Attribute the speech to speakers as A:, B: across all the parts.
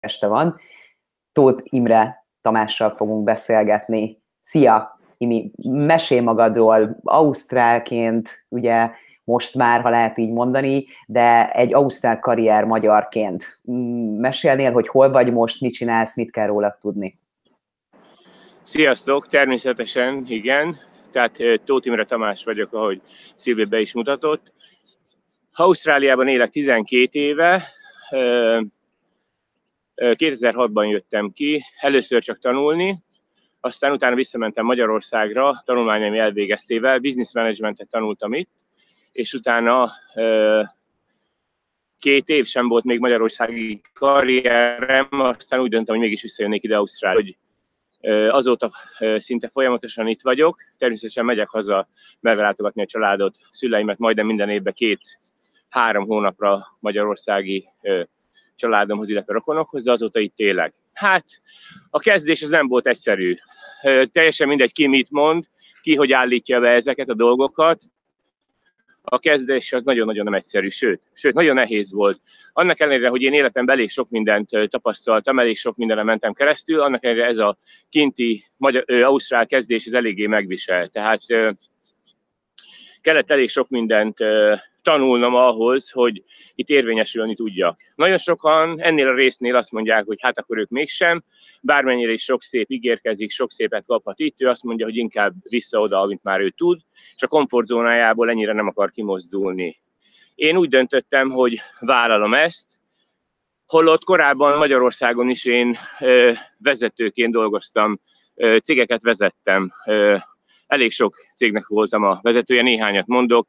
A: este van. Tóth Imre Tamással fogunk beszélgetni. Szia, Imi, mesél magadról, ausztrálként, ugye most már, ha lehet így mondani, de egy ausztrál karrier magyarként. Mesélnél, hogy hol vagy most, mit csinálsz, mit kell róla tudni?
B: Sziasztok, természetesen, igen. Tehát Tóth Imre Tamás vagyok, ahogy Szilvi be is mutatott. Ausztráliában élek 12 éve, 2006-ban jöttem ki, először csak tanulni, aztán utána visszamentem Magyarországra, tanulmányaim elvégeztével, business managementet tanultam itt, és utána két év sem volt még magyarországi karrierem, aztán úgy döntöm, hogy mégis visszajönnék ide Ausztrália, hogy azóta szinte folyamatosan itt vagyok. Természetesen megyek haza meglátogatni a családot, szüleimet majdnem minden évben két-három hónapra magyarországi családomhoz, illetve rokonokhoz, de azóta itt élek. Hát a kezdés az nem volt egyszerű. Teljesen mindegy, ki mit mond, ki hogy állítja be ezeket a dolgokat. A kezdés az nagyon-nagyon nem egyszerű, sőt, sőt, nagyon nehéz volt. Annak ellenére, hogy én életemben elég sok mindent tapasztaltam, elég sok mindenre mentem keresztül, annak ellenére ez a kinti magyar, ausztrál kezdés az eléggé megvisel. Tehát kellett elég sok mindent tanulnom ahhoz, hogy itt érvényesülni tudjak. Nagyon sokan ennél a résznél azt mondják, hogy hát akkor ők mégsem, bármennyire is sok szép ígérkezik, sok szépet kaphat itt, ő azt mondja, hogy inkább vissza oda, amit már ő tud, és a komfortzónájából ennyire nem akar kimozdulni. Én úgy döntöttem, hogy vállalom ezt, holott korábban Magyarországon is én ö, vezetőként dolgoztam, ö, cégeket vezettem, ö, elég sok cégnek voltam a vezetője, néhányat mondok.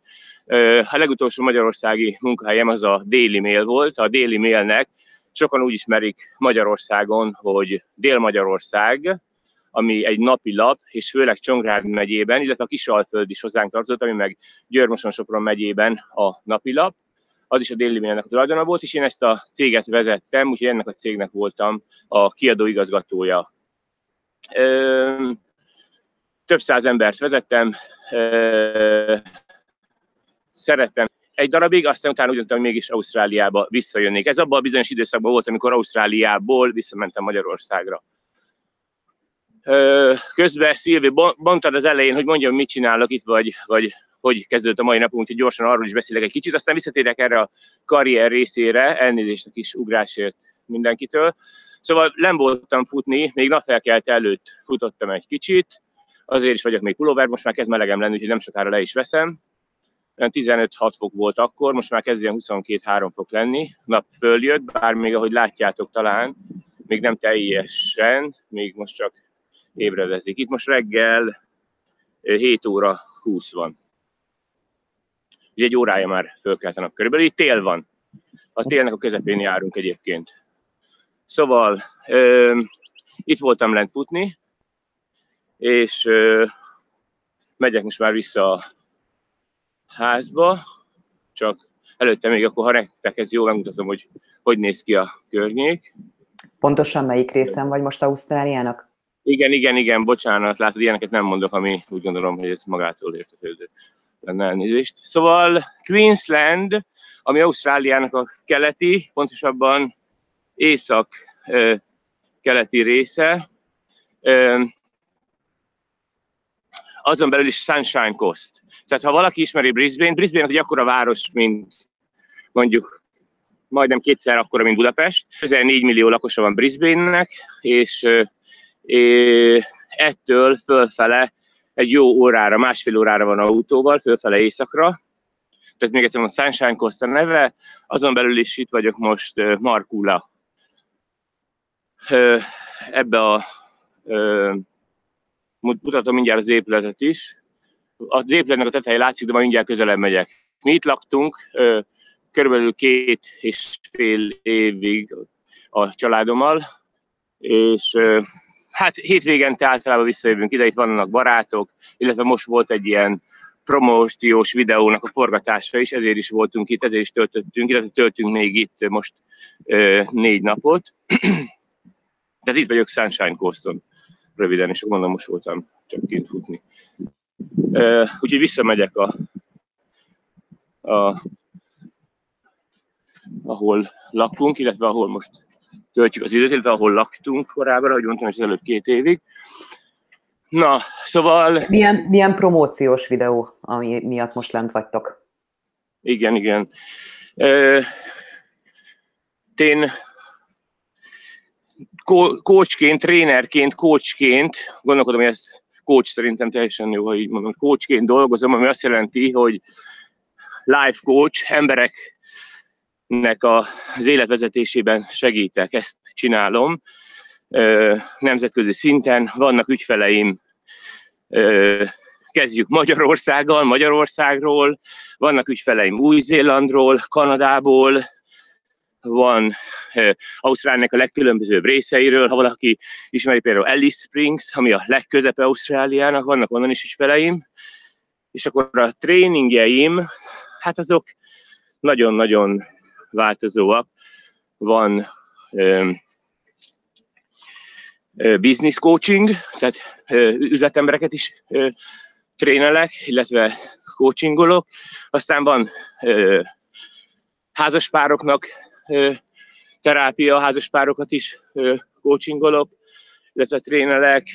B: A legutolsó magyarországi munkahelyem az a Daily Mail volt. A Daily Mailnek sokan úgy ismerik Magyarországon, hogy Dél-Magyarország, ami egy napi lap, és főleg Csongrád megyében, illetve a Kisalföld is hozzánk tartozott, ami meg Győrmoson-Sopron megyében a napi lap. Az is a Daily Mailnek a tulajdona volt, és én ezt a céget vezettem, úgyhogy ennek a cégnek voltam a kiadó igazgatója. Több száz embert vezettem, szerettem egy darabig, aztán utána úgy döntöttem, hogy mégis Ausztráliába visszajönnék. Ez abban a bizonyos időszakban volt, amikor Ausztráliából visszamentem Magyarországra. Közben Szilvi mondtad az elején, hogy mondjam, mit csinálok itt, vagy, vagy hogy kezdődött a mai napunk, úgyhogy gyorsan arról is beszélek egy kicsit, aztán visszatérek erre a karrier részére, elnézést a kis ugrásért mindenkitől. Szóval nem voltam futni, még napfelkelt előtt futottam egy kicsit, azért is vagyok még pulóver, most már kezd melegem lenni, úgyhogy nem sokára le is veszem. 15-6 fok volt akkor, most már kezd ilyen 22-3 fok lenni, nap följött, bár még ahogy látjátok talán, még nem teljesen, még most csak ébredezik. Itt most reggel 7 óra 20 van. Ugye egy órája már fölkelt a nap körülbelül. Itt tél van. A télnek a közepén járunk egyébként. Szóval ö, itt voltam lent futni, és ö, megyek most már vissza a házba, csak előtte még akkor, ha nektek ez jó, megmutatom, hogy hogy néz ki a környék.
A: Pontosan melyik részen vagy most Ausztráliának?
B: Igen, igen, igen, bocsánat, látod, ilyeneket nem mondok, ami úgy gondolom, hogy ez magától értetődő lenne elnézést. Szóval Queensland, ami Ausztráliának a keleti, pontosabban észak-keleti része, azon belül is Sunshine Coast. Tehát ha valaki ismeri Brisbane, Brisbane az egy akkora város, mint mondjuk majdnem kétszer akkora, mint Budapest. Közel 4 millió lakosa van Brisbane-nek, és, és ettől fölfele egy jó órára, másfél órára van autóval, fölfele éjszakra. Tehát még egyszer a Sunshine Coast a neve, azon belül is itt vagyok most Markula. Ebbe a mutatom mindjárt az épületet is. Az épületnek a teteje látszik, de majd mindjárt közelebb megyek. Mi itt laktunk körülbelül két és fél évig a családommal, és hát hétvégente általában visszajövünk ide, itt vannak barátok, illetve most volt egy ilyen promóciós videónak a forgatása is, ezért is voltunk itt, ezért is töltöttünk, illetve töltünk még itt most négy napot. Tehát itt vagyok Sunshine Coaston röviden, és mondom, most voltam csak kint futni. Uh, úgyhogy visszamegyek a, a ahol lakunk, illetve ahol most töltjük az időt, illetve ahol laktunk korábban, ahogy mondtam, az előbb két évig. Na, szóval...
A: Milyen, milyen promóciós videó, ami miatt most lent vagytok?
B: Igen, igen. én coachként, trénerként, coachként, gondolkodom, hogy ezt coach szerintem teljesen jó, ha így mondom, coachként dolgozom, ami azt jelenti, hogy life coach, embereknek az életvezetésében segítek, ezt csinálom nemzetközi szinten. Vannak ügyfeleim, kezdjük Magyarországgal, Magyarországról, vannak ügyfeleim Új-Zélandról, Kanadából, van eh, Ausztráliának a legkülönbözőbb részeiről, ha valaki ismeri például Alice Springs, ami a legközepe Ausztráliának, vannak onnan is ügyfeleim, és akkor a tréningjeim, hát azok nagyon-nagyon változóak. Van ö, ö, business coaching, tehát üzletembereket is ö, trénelek, illetve coachingolok. Aztán van ö, házaspároknak terápia, házaspárokat is coachingolok, illetve trénelek.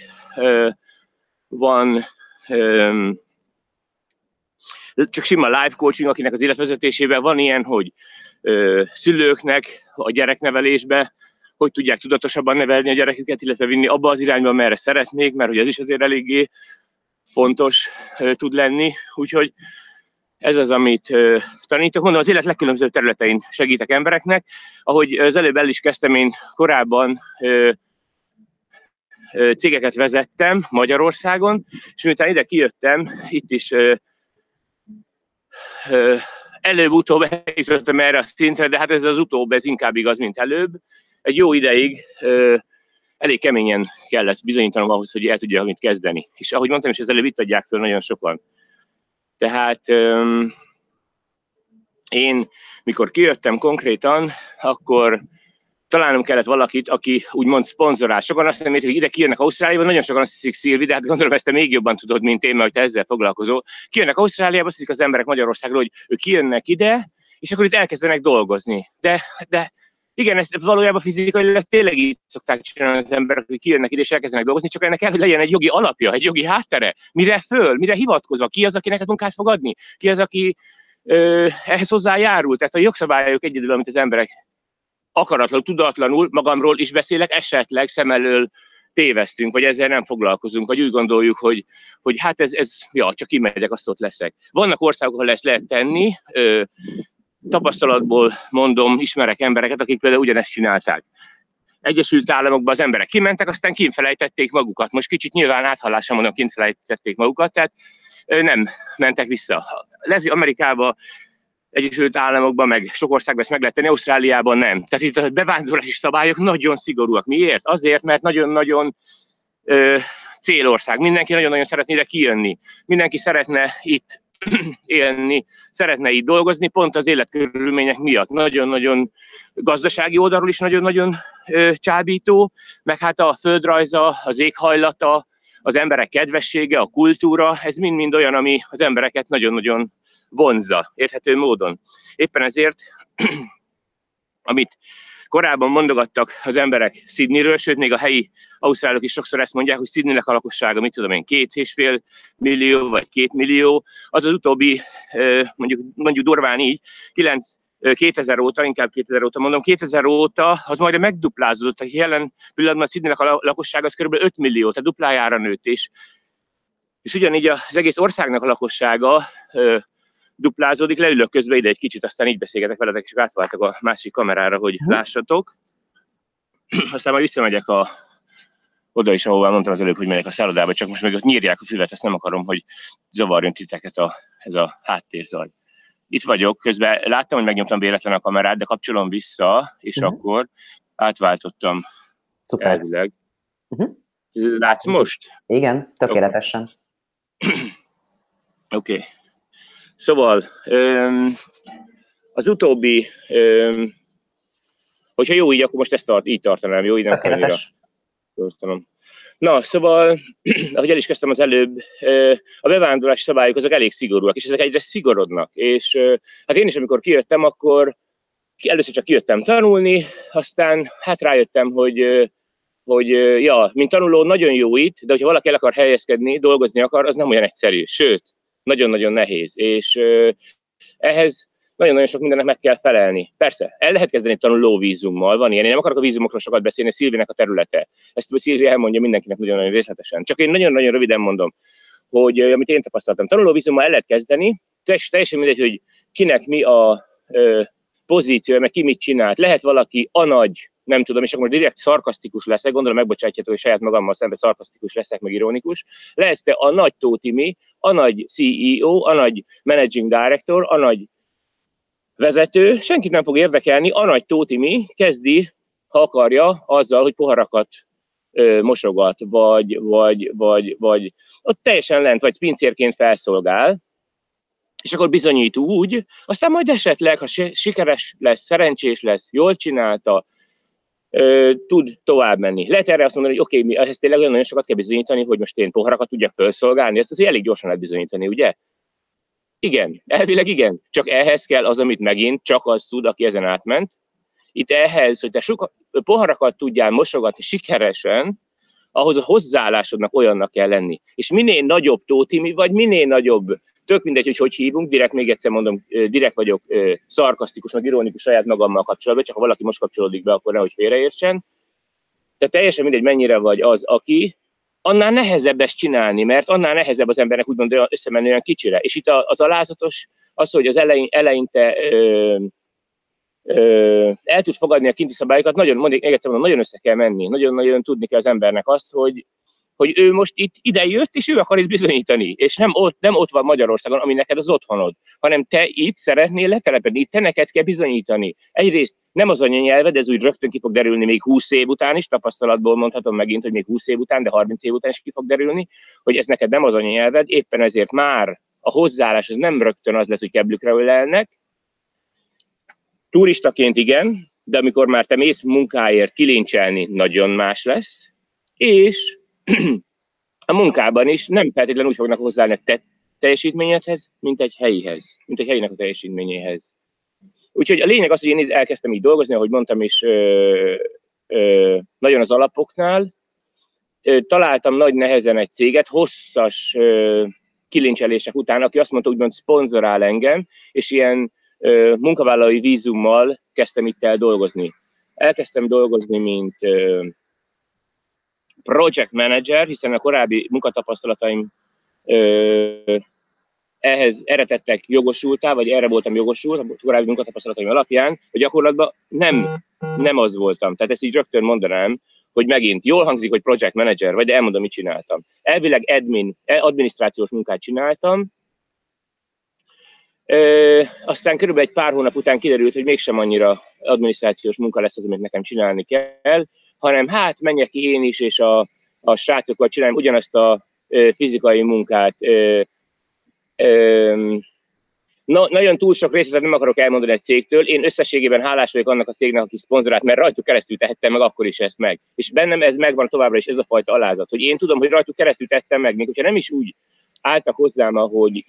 B: Van csak sima live coaching, akinek az életvezetésében van ilyen, hogy szülőknek a gyereknevelésbe, hogy tudják tudatosabban nevelni a gyereküket, illetve vinni abba az irányba, merre szeretnék, mert hogy ez is azért eléggé fontos tud lenni. Úgyhogy ez az, amit tanítok. Mondom, az élet legkülönbözőbb területein segítek embereknek. Ahogy az előbb el is kezdtem, én korábban cégeket vezettem Magyarországon, és miután ide kijöttem, itt is előbb-utóbb eljutottam erre a szintre, de hát ez az utóbb, ez inkább igaz, mint előbb. Egy jó ideig uh, elég keményen kellett bizonyítanom ahhoz, hogy el tudja mit kezdeni. És ahogy mondtam, és ez előbb itt adják föl nagyon sokan. Tehát én, mikor kijöttem konkrétan, akkor találnom kellett valakit, aki úgymond szponzorál. Sokan azt mondják, hogy ide kijönnek Ausztráliába, nagyon sokan azt hiszik, Szilvi, de hát gondolom ezt te még jobban tudod, mint én, mert te ezzel foglalkozol. Kijönnek Ausztráliába, azt hiszik az emberek Magyarországról, hogy ők kijönnek ide, és akkor itt elkezdenek dolgozni. De, de igen, ezt valójában fizikai tényleg így szokták csinálni az emberek, hogy kijönnek ide és elkezdenek dolgozni, csak ennek kell, hogy legyen egy jogi alapja, egy jogi háttere. Mire föl, mire hivatkozva, ki az, aki neked munkát fog adni, ki az, aki ö, ehhez hozzájárul. Tehát a jogszabályok egyedül, amit az emberek akaratlanul, tudatlanul, magamról is beszélek, esetleg szem elől tévesztünk, vagy ezzel nem foglalkozunk, vagy úgy gondoljuk, hogy, hogy hát ez, ez ja, csak kimegyek, azt ott leszek. Vannak országok, ahol ezt lehet tenni, ö, tapasztalatból mondom, ismerek embereket, akik például ugyanezt csinálták. Egyesült Államokban az emberek kimentek, aztán kinfelejtették magukat. Most kicsit nyilván áthallásra mondom, kinfelejtették magukat, tehát nem mentek vissza. Lesz Amerikában, Egyesült Államokban, meg sok országban ezt meg lehet tenni, Ausztráliában nem. Tehát itt a bevándorlási szabályok nagyon szigorúak. Miért? Azért, mert nagyon-nagyon célország. Mindenki nagyon-nagyon szeretné ide kijönni. Mindenki szeretne itt élni, szeretne itt dolgozni, pont az életkörülmények miatt. Nagyon-nagyon gazdasági oldalról is nagyon-nagyon csábító, meg hát a földrajza, az éghajlata, az emberek kedvessége, a kultúra, ez mind-mind olyan, ami az embereket nagyon-nagyon vonzza, érthető módon. Éppen ezért, amit korábban mondogattak az emberek Sydneyről, sőt még a helyi ausztrálok is sokszor ezt mondják, hogy Sydneynek a lakossága, mit tudom én, két és fél millió, vagy két millió, az az utóbbi, mondjuk, mondjuk durván így, 9, 2000 óta, inkább 2000 óta mondom, 2000 óta az majd megduplázódott, tehát jelen pillanatban a Sydneynek a lakossága az kb. 5 millió, tehát duplájára nőtt, és, és ugyanígy az egész országnak a lakossága duplázódik, leülök közben ide egy kicsit, aztán így beszélgetek veletek, és átváltok a másik kamerára, hogy mhm. lássatok. Aztán majd visszamegyek a, oda is, ahová mondtam az előbb, hogy megyek a szállodába, csak most meg ott nyírják a füvet, ezt nem akarom, hogy zavarjon titeket a, ez a háttérzaj. Itt vagyok, közben láttam, hogy megnyomtam véletlen a kamerát, de kapcsolom vissza, és uh-huh. akkor átváltottam Szuper. elvileg. Uh-huh. Látsz most?
A: Igen, tökéletesen.
B: Oké. Okay. Szóval az utóbbi, hogyha jó így, akkor most ezt tart, így tartanám, jó? Így nem annyira tartanom. Na, szóval, ahogy el is kezdtem az előbb, a bevándorlási szabályok azok elég szigorúak, és ezek egyre szigorodnak. És hát én is, amikor kijöttem, akkor először csak kijöttem tanulni, aztán hát rájöttem, hogy, hogy ja, mint tanuló nagyon jó itt, de hogyha valaki el akar helyezkedni, dolgozni akar, az nem olyan egyszerű, sőt, nagyon-nagyon nehéz, és ehhez nagyon-nagyon sok mindennek meg kell felelni. Persze, el lehet kezdeni tanuló vízummal, van ilyen, én nem akarok a vízumokról sokat beszélni, Szilvinek a területe. Ezt a Szilvi elmondja mindenkinek nagyon-nagyon részletesen. Csak én nagyon-nagyon röviden mondom, hogy amit én tapasztaltam, tanuló vízummal el lehet kezdeni, teljesen mindegy, hogy kinek mi a ö, pozíció, meg ki mit csinált. Lehet valaki a nagy, nem tudom, és akkor most direkt szarkasztikus leszek, gondolom megbocsátjátok, hogy saját magammal szemben szarkasztikus leszek, meg ironikus. Lehet te a nagy Tótimi, a nagy CEO, a nagy managing director, a nagy vezető, senkit nem fog érdekelni, a nagy Tótimi kezdi, ha akarja, azzal, hogy poharakat ö, mosogat, vagy, vagy, vagy, vagy ott teljesen lent, vagy pincérként felszolgál, és akkor bizonyít úgy, aztán majd esetleg, ha sikeres lesz, szerencsés lesz, jól csinálta, tud tovább menni. Lehet erre azt mondani, hogy oké, okay, ehhez tényleg nagyon sokat kell bizonyítani, hogy most én poharakat tudjak felszolgálni, ezt azért elég gyorsan lehet bizonyítani, ugye? Igen, elvileg igen. Csak ehhez kell az, amit megint csak az tud, aki ezen átment. Itt ehhez, hogy te soka, poharakat tudjál mosogatni sikeresen, ahhoz a hozzáállásodnak olyannak kell lenni. És minél nagyobb tótimi, vagy minél nagyobb, tök mindegy, hogy hogy hívunk, direkt még egyszer mondom, direkt vagyok szarkasztikus, meg ironikus saját magammal kapcsolatban, csak ha valaki most kapcsolódik be, akkor nehogy félreértsen. Tehát teljesen mindegy, mennyire vagy az, aki, annál nehezebb ezt csinálni, mert annál nehezebb az embernek úgymond olyan kicsire. És itt az alázatos az, hogy az elején, eleinte ö, ö, el tud fogadni a kinti szabályokat, nagyon, mondjuk, egyszer mondom, nagyon össze kell menni, nagyon-nagyon tudni kell az embernek azt, hogy, hogy ő most itt ide jött, és ő akar itt bizonyítani, és nem ott, nem ott van Magyarországon, ami neked az otthonod, hanem te itt szeretnél letelepedni, itt te neked kell bizonyítani. Egyrészt nem az anyanyelved, ez úgy rögtön ki fog derülni még 20 év után is, tapasztalatból mondhatom megint, hogy még 20 év után, de 30 év után is ki fog derülni, hogy ez neked nem az anyanyelved, éppen ezért már a hozzáállás az nem rögtön az lesz, hogy keblükre ölelnek. Turistaként igen, de amikor már te mész munkáért kilincselni, nagyon más lesz, és a munkában is nem feltétlenül úgy fognak hozzáállni a te teljesítményedhez, mint egy helyihez, mint egy helyinek a teljesítményéhez. Úgyhogy a lényeg az, hogy én elkezdtem így dolgozni, ahogy mondtam is, ö, ö, nagyon az alapoknál. Ö, találtam nagy nehezen egy céget, hosszas ö, kilincselések után, aki azt mondta, hogy szponzorál engem, és ilyen ö, munkavállalói vízummal kezdtem itt el dolgozni. Elkezdtem dolgozni, mint ö, project manager, hiszen a korábbi munkatapasztalataim ö, ehhez erre tettek jogosultá, vagy erre voltam jogosult, a korábbi munkatapasztalataim alapján, hogy gyakorlatban nem, nem az voltam. Tehát ezt így rögtön mondanám, hogy megint jól hangzik, hogy project manager vagy, de elmondom, mit csináltam. Elvileg admin, adminisztrációs munkát csináltam, Ö, aztán körülbelül egy pár hónap után kiderült, hogy mégsem annyira adminisztrációs munka lesz az, amit nekem csinálni kell, hanem hát menjek ki én is, és a, a srácokkal csinálom ugyanazt a ö, fizikai munkát. Ö, ö, na, nagyon túl sok részletet nem akarok elmondani egy cégtől. Én összességében hálás vagyok annak a cégnek, aki szponzorált, mert rajtuk keresztül tehettem meg akkor is ezt meg. És bennem ez megvan továbbra is, ez a fajta alázat, hogy én tudom, hogy rajtuk keresztül tettem meg, még hogyha nem is úgy álltak hozzám, ahogy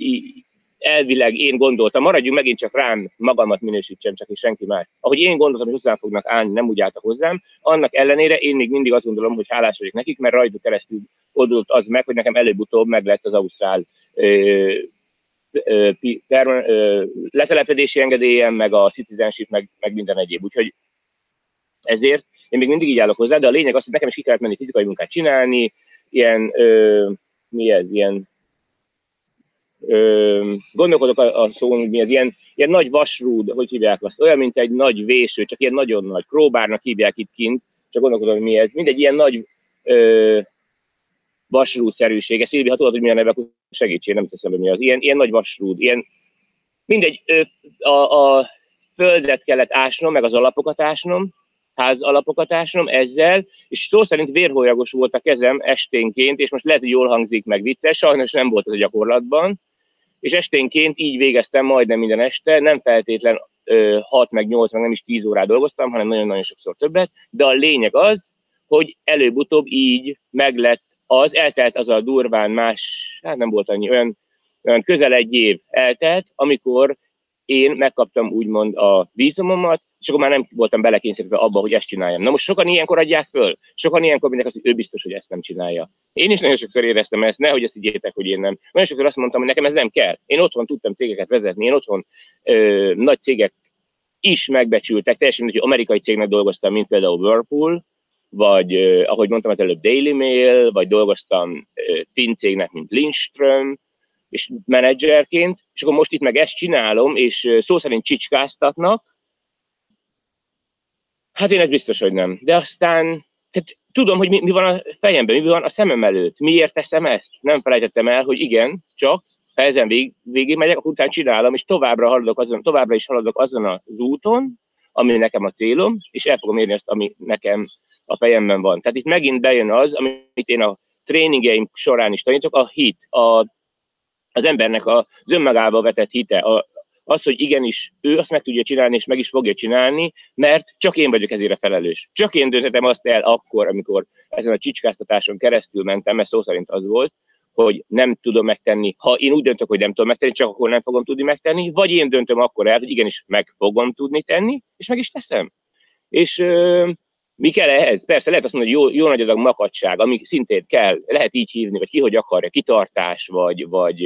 B: elvileg én gondoltam, maradjunk megint csak rám, magamat minősítsem csak, és senki más. Ahogy én gondoltam, hogy hozzám fognak állni, nem úgy álltak hozzám, annak ellenére én még mindig azt gondolom, hogy hálás vagyok nekik, mert rajtuk keresztül oldult az meg, hogy nekem előbb-utóbb meg lett az Ausztrál letelepedési engedélyem, meg a citizenship, meg, meg minden egyéb. Úgyhogy ezért én még mindig így állok hozzá, de a lényeg az, hogy nekem is ki kellett menni fizikai munkát csinálni, ilyen, ö, mi ez, ilyen ö, gondolkodok a, a szó, hogy mi az ilyen, ilyen nagy vasrúd, hogy hívják azt, olyan, mint egy nagy véső, csak ilyen nagyon nagy, próbárnak hívják itt kint, csak gondolkodom, hogy mi ez. Mindegy ilyen nagy ö, vasrúd-szerűsége. Szilvi, ha tudod, hogy milyen neve, akkor segítség, nem teszem, hogy mi az. Ilyen, ilyen nagy vasrúd, ilyen, mindegy, ö, a, a földet kellett ásnom, meg az alapokat ásnom, ház ásnom ezzel, és szó szerint vérholyagos volt a kezem esténként, és most lehet, hogy jól hangzik meg vicces, sajnos nem volt ez a gyakorlatban, és esténként így végeztem majdnem minden este, nem feltétlen ö, 6 meg 8, meg nem is 10 órát dolgoztam, hanem nagyon-nagyon sokszor többet, de a lényeg az, hogy előbb-utóbb így meglett az, eltelt az a durván más, hát nem volt annyi, olyan, olyan közel egy év eltelt, amikor én megkaptam úgymond a vízumomat, és akkor már nem voltam belekényszerítve abba, hogy ezt csináljam. Na most sokan ilyenkor adják föl, sokan ilyenkor mindenki azt, hogy ő biztos, hogy ezt nem csinálja. Én is nagyon sokszor éreztem ezt, nehogy ezt így hogy én nem. Nagyon sokszor azt mondtam, hogy nekem ez nem kell. Én otthon tudtam cégeket vezetni, én otthon ö, nagy cégek is megbecsültek, teljesen hogy amerikai cégnek dolgoztam, mint például Whirlpool, vagy eh, ahogy mondtam az előbb Daily Mail, vagy dolgoztam eh, cégnek, mint Lindström, és menedzserként, és akkor most itt meg ezt csinálom, és szó szerint csicskáztatnak, hát én ez biztos, hogy nem. De aztán tehát tudom, hogy mi, mi van a fejemben, mi van a szemem előtt, miért teszem ezt. Nem felejtettem el, hogy igen, csak ha ezen vég, végig megyek, akkor utána csinálom, és továbbra, haladok azon, továbbra is haladok azon az úton, ami nekem a célom, és el fogom érni azt, ami nekem a fejemben van. Tehát itt megint bejön az, amit én a tréningeim során is tanítok, a hit, a, az embernek az önmagába vetett hite, a, az, hogy igenis ő azt meg tudja csinálni, és meg is fogja csinálni, mert csak én vagyok ezért a felelős. Csak én dönthetem azt el akkor, amikor ezen a csicskáztatáson keresztül mentem, mert szó szerint az volt, hogy nem tudom megtenni. Ha én úgy döntök, hogy nem tudom megtenni, csak akkor nem fogom tudni megtenni, vagy én döntöm akkor el, hogy igenis meg fogom tudni tenni, és meg is teszem. És ö, mi kell ehhez? Persze lehet azt mondani, hogy jó, jó nagy adag makadság, ami szintén kell, lehet így hívni, vagy ki hogy akarja, kitartás, vagy, vagy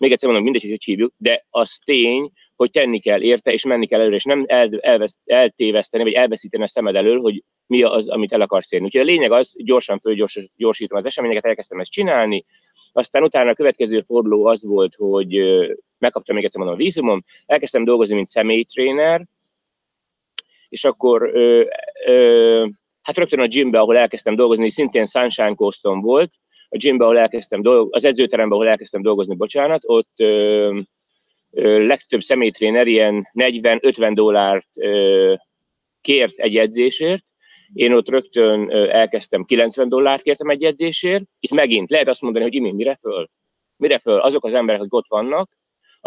B: még egyszer mondom, mindegy, hogy hívjuk, de az tény, hogy tenni kell érte, és menni kell előre, és nem el, elvesz, eltéveszteni, vagy elveszíteni a szemed elől, hogy mi az, amit el akarsz érni. Úgyhogy a lényeg az, gyorsan fölgyorsítom az eseményeket, elkezdtem ezt csinálni, aztán utána a következő forduló az volt, hogy megkaptam még egyszer mondom a vízumom, elkezdtem dolgozni, mint személytréner, és akkor ö, ö, hát rögtön a gymbe, ahol elkezdtem dolgozni, szintén Sunshine Coaston volt, a gymbe, ahol elkezdtem dolgozni, az edzőteremben, ahol elkezdtem dolgozni, bocsánat, ott ö, ö, legtöbb személytréner ilyen 40-50 dollárt ö, kért egy edzésért, én ott rögtön elkezdtem 90 dollárt kértem egy edzésért. Itt megint lehet azt mondani, hogy imént mire föl? Mire föl? Azok az emberek, akik ott vannak,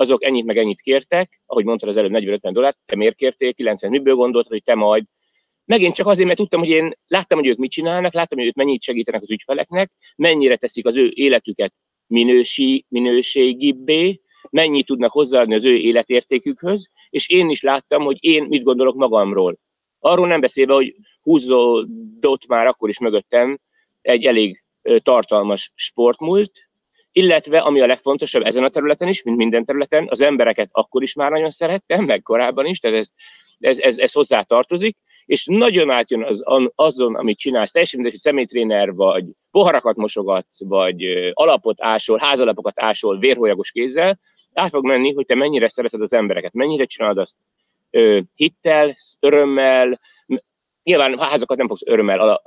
B: azok ennyit meg ennyit kértek, ahogy mondtad az előbb 40-50 dollárt, te miért kértél? 90, miből gondoltad, hogy te majd? Megint csak azért, mert tudtam, hogy én láttam, hogy ők mit csinálnak, láttam, hogy ők mennyit segítenek az ügyfeleknek, mennyire teszik az ő életüket minősi, minőségibbé, mennyit tudnak hozzáadni az ő életértékükhöz, és én is láttam, hogy én mit gondolok magamról. Arról nem beszélve, hogy húzódott már akkor is mögöttem egy elég tartalmas sportmúlt, illetve ami a legfontosabb ezen a területen is, mint minden területen, az embereket akkor is már nagyon szerettem, meg korábban is, tehát ez, ez, ez, ez hozzá tartozik, és nagyon átjön az, azon, amit csinálsz, teljesen mindegy, hogy személytréner vagy, poharakat mosogatsz, vagy alapot ásol, házalapokat ásol vérholyagos kézzel, át fog menni, hogy te mennyire szereted az embereket, mennyire csinálod azt ö, hittel, örömmel, nyilván házakat nem fogsz örömmel,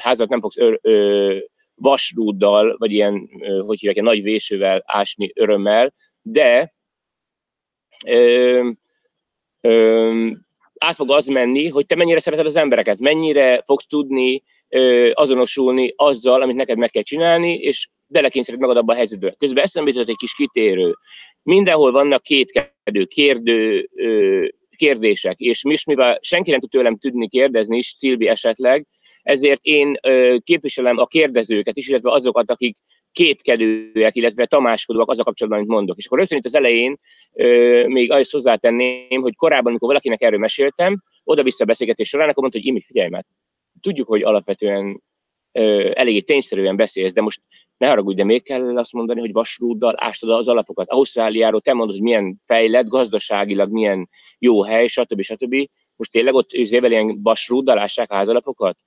B: házat nem fogsz ör, ö, vasrúddal, vagy ilyen, hogy hívják, nagy vésővel ásni örömmel, de ö, ö, át fog az menni, hogy te mennyire szereted az embereket, mennyire fogsz tudni ö, azonosulni azzal, amit neked meg kell csinálni, és belekényszerít magad abba a helyzetbe. Közben eszembe jutott egy kis kitérő. Mindenhol vannak kétkedő, kérdő ö, kérdések, és mi, mivel senki nem tud tőlem tudni kérdezni, és Szilvi esetleg, ezért én képviselem a kérdezőket is, illetve azokat, akik kétkedőek, illetve tamáskodóak az a kapcsolatban, amit mondok. És akkor rögtön itt az elején ö, még azt hozzátenném, hogy korábban, amikor valakinek erről meséltem, oda-vissza beszélgetés során, akkor mondta, hogy Imi, figyelj már, tudjuk, hogy alapvetően ö, eléggé tényszerűen beszélsz, de most ne haragudj, de még kell azt mondani, hogy vasrúddal ástad az alapokat. Ausztráliáról te mondod, hogy milyen fejlett, gazdaságilag milyen jó hely, stb. stb. Most tényleg ott őzével ilyen vasrúddal ássák a házalapokat?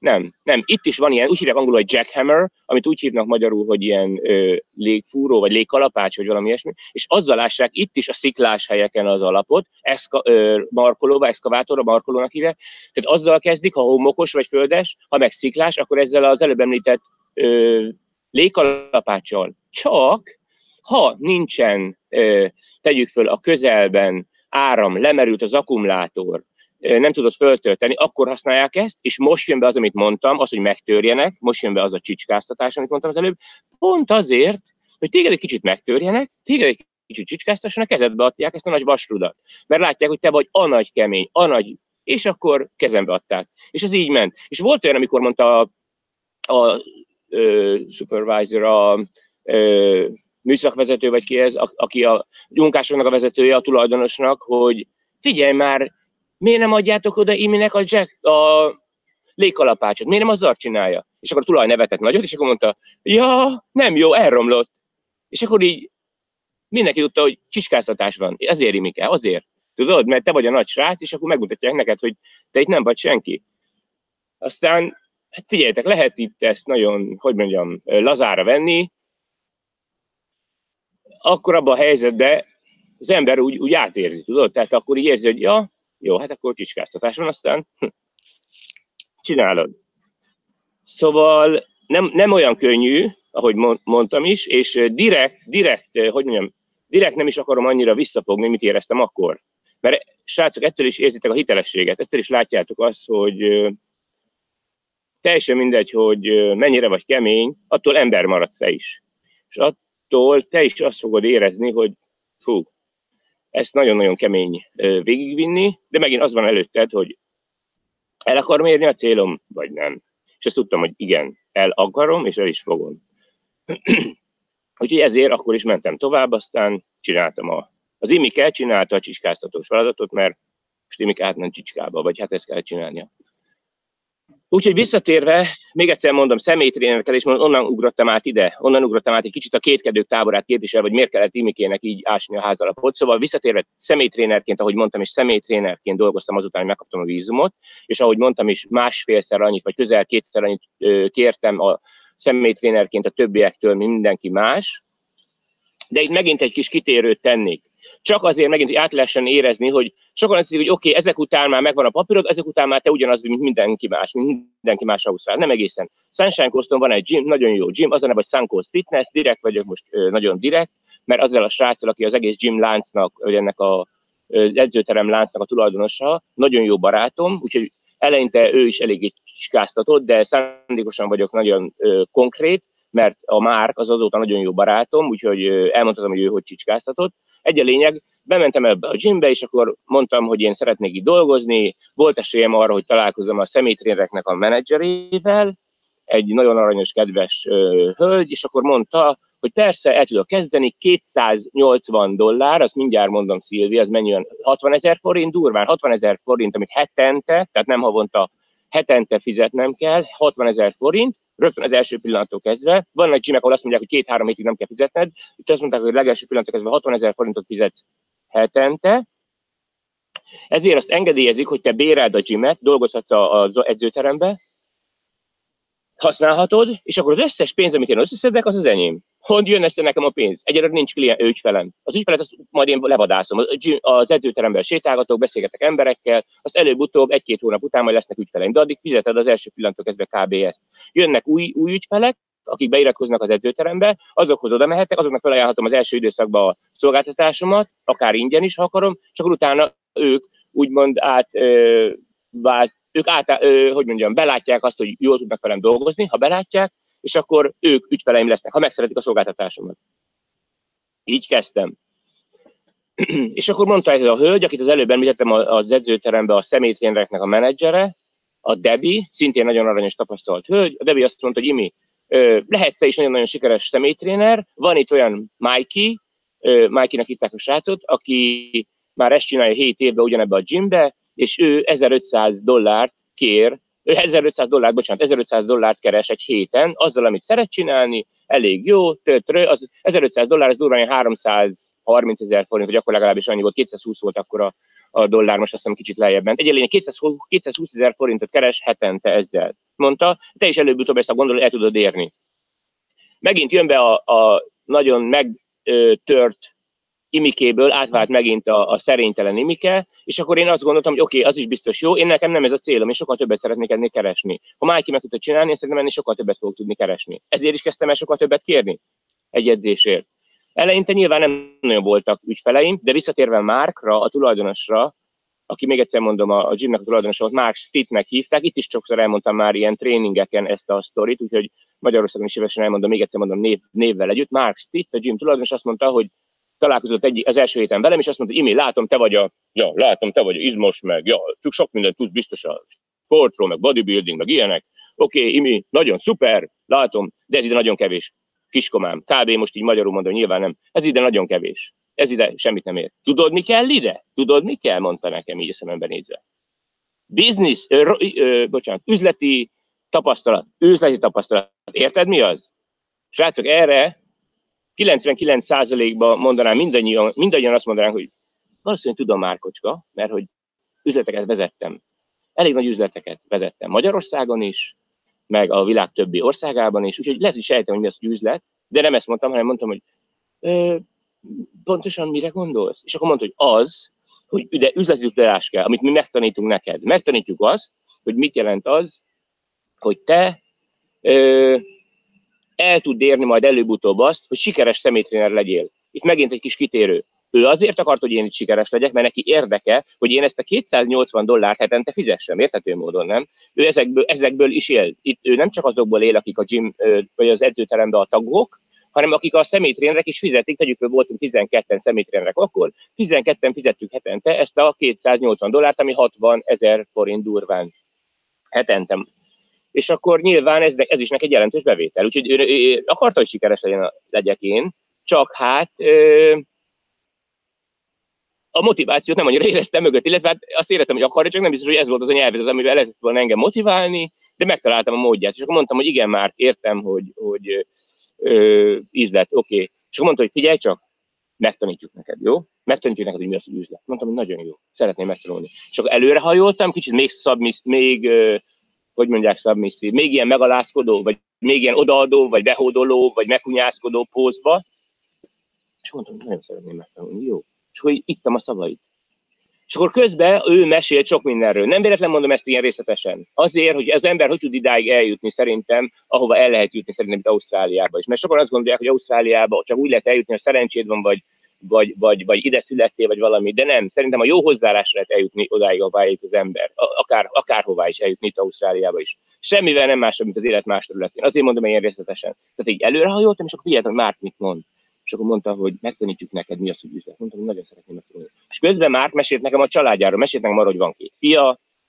B: Nem, nem. Itt is van ilyen, úgy hívják angolul, hogy jackhammer, amit úgy hívnak magyarul, hogy ilyen ö, légfúró, vagy légkalapács, vagy valami ilyesmi, és azzal lássák itt is a sziklás helyeken az alapot, eszka, ö, markolóba, exkavátorra, markolónak hívják, tehát azzal kezdik, ha homokos vagy földes, ha meg sziklás, akkor ezzel az előbb említett ö, légkalapáccsal. Csak, ha nincsen, ö, tegyük föl a közelben áram, lemerült az akkumulátor, nem tudod föltölteni, akkor használják ezt, és most jön be az, amit mondtam, az, hogy megtörjenek, most jön be az a csicskáztatás, amit mondtam az előbb, pont azért, hogy téged egy kicsit megtörjenek, téged egy kicsit csicskáztassanak, kezedbe adják ezt a nagy vasrudat. Mert látják, hogy te vagy a nagy kemény, a nagy, és akkor kezembe adták. És ez így ment. És volt olyan, amikor mondta a, a, a supervisor, a, a műszakvezető, vagy ki ez, aki a munkásoknak a vezetője, a tulajdonosnak, hogy figyelj már, miért nem adjátok oda Iminek a, jack, a légkalapácsot, miért nem azzal csinálja? És akkor a tulaj nevetett nagyot, és akkor mondta, ja, nem jó, elromlott. És akkor így mindenki tudta, hogy csiskáztatás van. Azért Imike, azért. Tudod, mert te vagy a nagy srác, és akkor megmutatják neked, hogy te itt nem vagy senki. Aztán, hát figyeljetek, lehet itt ezt nagyon, hogy mondjam, lazára venni, akkor abban a helyzetben az ember úgy, úgy átérzi, tudod? Tehát akkor így érzi, hogy ja, jó, hát akkor csicskáztatás van, aztán csinálod. Szóval nem, nem olyan könnyű, ahogy mondtam is, és direkt, direkt, hogy mondjam, direkt nem is akarom annyira visszafogni, mit éreztem akkor. Mert srácok, ettől is érzitek a hitelességet, ettől is látjátok azt, hogy teljesen mindegy, hogy mennyire vagy kemény, attól ember maradsz te is. És attól te is azt fogod érezni, hogy fú, ezt nagyon-nagyon kemény végigvinni, de megint az van előtted, hogy el akarom érni a célom, vagy nem. És ezt tudtam, hogy igen, el akarom, és el is fogom. Úgyhogy ezért akkor is mentem tovább, aztán csináltam a... Az Imike csinálta a csicskáztatós feladatot, mert most Imike átment csicskába, vagy hát ezt kell csinálnia. Úgyhogy visszatérve, még egyszer mondom, személytrénerkel, és onnan ugrottam át ide, onnan ugrottam át egy kicsit a kétkedők táborát képvisel, vagy miért kellett Imikének így ásni a házalapot. Szóval visszatérve személytrénerként, ahogy mondtam, és személytrénerként dolgoztam azután, hogy megkaptam a vízumot, és ahogy mondtam is, másfélszer annyit, vagy közel kétszer annyit kértem a személytrénerként a többiektől, mindenki más. De itt megint egy kis kitérőt tennék csak azért megint, hogy át lehessen érezni, hogy sokan azt hiszik, hogy oké, okay, ezek után már megvan a papírod, ezek után már te ugyanaz, mint mindenki más, mint mindenki más Ausztrál. Nem egészen. Sunshine Coaston van egy gym, nagyon jó gym, az a neve, hogy Fitness, direkt vagyok most nagyon direkt, mert azzal a sráccal, aki az egész gym láncnak, vagy ennek a edzőterem láncnak a tulajdonosa, nagyon jó barátom, úgyhogy eleinte ő is eléggé csiskáztatott, de szándékosan vagyok nagyon ö, konkrét, mert a Márk az azóta nagyon jó barátom, úgyhogy elmondhatom, hogy ő hogy csicskáztatott. Egy a lényeg, bementem ebbe a gymbe, és akkor mondtam, hogy én szeretnék itt dolgozni, volt esélyem arra, hogy találkozom a személytrénereknek a menedzserével, egy nagyon aranyos, kedves ö, hölgy, és akkor mondta, hogy persze, el tudok kezdeni, 280 dollár, azt mindjárt mondom Szilvi, az mennyi 60 ezer forint, durván 60 ezer forint, amit hetente, tehát nem havonta, hetente fizetnem kell, 60 ezer forint, rögtön az első pillanattól kezdve. Van egy csimek, ahol azt mondják, hogy két-három hétig nem kell fizetned, itt azt mondták, hogy legelső pillanattól kezdve 60 ezer forintot fizetsz hetente, ezért azt engedélyezik, hogy te béreld a gymet, dolgozhatsz az edzőterembe, használhatod, és akkor az összes pénz, amit én összeszedek, az az enyém. Hogy jön össze nekem a pénz? Egyelőre nincs klient, ügyfelem. Az ügyfelet azt majd én levadászom. Az edzőteremben sétálgatok, beszélgetek emberekkel, azt előbb-utóbb egy-két hónap után majd lesznek ügyfeleim. De addig fizeted az első pillanattól kezdve kb. ezt. Jönnek új, új ügyfelek, akik beiratkoznak az edzőterembe, azokhoz oda mehetek, azoknak felajánlhatom az első időszakban a szolgáltatásomat, akár ingyen is, ha akarom, akkor utána ők úgymond át ö, vált, ők át, ö, hogy mondjam, belátják azt, hogy jól tudnak velem dolgozni, ha belátják, és akkor ők ügyfeleim lesznek, ha megszeretik a szolgáltatásomat. Így kezdtem. és akkor mondta ez a hölgy, akit az előbb említettem az edzőteremben a személytrénereknek a menedzsere, a Debbie, szintén nagyon aranyos tapasztalt hölgy. A Debbie azt mondta, hogy Imi, lehetsz te is nagyon-nagyon sikeres személytréner, van itt olyan Mikey, Mikey-nak hitták a srácot, aki már ezt csinálja 7 évben ugyanebbe a gymbe, és ő 1500 dollárt kér, 1500 dollárt, bocsánat, 1500 dollárt keres egy héten, azzal, amit szeret csinálni, elég jó, tötrő, az 1500 dollár, az durván 330 ezer forint, vagy akkor legalábbis annyi volt, 220 volt akkor a, a dollár, most azt hiszem kicsit lejjebb ment. Egyelőre 220 ezer forintot keres hetente ezzel. Mondta, te is előbb-utóbb ezt a gondolat el tudod érni. Megint jön be a, a nagyon megtört imikéből átvált megint a, a szerénytelen imike, és akkor én azt gondoltam, hogy oké, okay, az is biztos jó, én nekem nem ez a célom, én sokkal többet szeretnék ennél keresni. Ha Májki meg tudta csinálni, én szerintem ennél sokkal többet fogok tudni keresni. Ezért is kezdtem el sokkal többet kérni egy edzésért. Eleinte nyilván nem nagyon voltak ügyfeleim, de visszatérve Márkra, a tulajdonosra, aki még egyszer mondom, a, a gymnek a tulajdonosa volt, Mark Stittnek hívták, itt is sokszor elmondtam már ilyen tréningeken ezt a sztorit, úgyhogy Magyarországon is szívesen elmondom, még egyszer mondom név, névvel együtt. Mark Stitt, a gym tulajdonos azt mondta, hogy találkozott egy, az első héten velem, és azt mondta, Imi, látom, te vagy a, ja, látom, te vagy a izmos, meg, ja, sok mindent tudsz biztos a sportról, meg bodybuilding, meg ilyenek. Oké, okay, Imi, nagyon szuper, látom, de ez ide nagyon kevés. kiskomám, kb. most így magyarul mondom, nyilván nem, ez ide nagyon kevés. Ez ide semmit nem ér. Tudod, mi kell ide? Tudod, mi kell? Mondta nekem így a szemembe nézve. Business, ö, ö, bocsánat, üzleti tapasztalat. Üzleti tapasztalat. Érted, mi az? Srácok, erre 99%-ban mondanám mindannyian, mindannyian azt mondanánk, hogy valószínűleg tudom már kocska, mert hogy üzleteket vezettem. Elég nagy üzleteket vezettem Magyarországon is, meg a világ többi országában is, úgyhogy lehet, hogy sejtem, hogy mi az, hogy üzlet, de nem ezt mondtam, hanem mondtam, hogy ö, pontosan mire gondolsz? És akkor mondta, hogy az, hogy ide üzleti tudás kell, amit mi megtanítunk neked. Megtanítjuk azt, hogy mit jelent az, hogy te ö, el tud érni majd előbb-utóbb azt, hogy sikeres személytréner legyél. Itt megint egy kis kitérő. Ő azért akart, hogy én itt sikeres legyek, mert neki érdeke, hogy én ezt a 280 dollárt hetente fizessem, érthető módon, nem? Ő ezekből, ezekből is él. Itt ő nem csak azokból él, akik a gym vagy az edzőteremben a tagok, hanem akik a személytrénerek is fizetik, tegyük föl, voltunk 12-en személytrénerek akkor, 12-en fizettük hetente ezt a 280 dollárt, ami 60 ezer forint durván hetente. És akkor nyilván ez, ez is neki egy jelentős bevétel. Úgyhogy ő, ő, ő akarta, hogy sikeres legyen, legyek én, csak hát ö, a motivációt nem annyira éreztem mögött, illetve hát azt éreztem, hogy akarja, csak nem biztos, hogy ez volt az a nyelvezet, amivel lehetett volna engem motiválni, de megtaláltam a módját. És akkor mondtam, hogy igen, már értem, hogy, hogy ö, üzlet, oké. Okay. És akkor mondta, hogy figyelj csak, megtanítjuk neked, jó? Megtanítjuk neked, hogy mi az, hogy üzlet. Mondtam, hogy nagyon jó, szeretném megtanulni. És akkor előrehajoltam, kicsit még, szabmisz, még ö, hogy mondják szabmisszív, még ilyen megalázkodó, vagy még ilyen odaadó, vagy behódoló, vagy meghunyászkodó pózba. És mondtam, nagyon szeretném megtanulni, jó és hogy ittam a szavait. És akkor közben ő mesélt sok mindenről. Nem véletlen mondom ezt ilyen részletesen. Azért, hogy az ember hogy tud idáig eljutni szerintem, ahova el lehet jutni szerintem, mint Ausztráliába is. Mert sokan azt gondolják, hogy Ausztráliába csak úgy lehet eljutni, hogy szerencséd van, vagy, vagy, vagy, vagy ide születtél, vagy valami. De nem, szerintem a jó hozzáállásra lehet eljutni odáig, ahová eljut az ember. Akár, akárhová is eljutni itt Ausztráliába is. Semmivel nem másabb, mint az élet más területén. Azért mondom ilyen részletesen. Tehát így előrehajoltam, és akkor figyeltem, hogy Márk mit mond és akkor mondta, hogy megtanítjuk neked, mi az, hogy üzlet. Mondtam, hogy nagyon szeretném megtanulni. És közben már mesélt nekem a családjáról, mesélt nekem arra, hogy van két fia,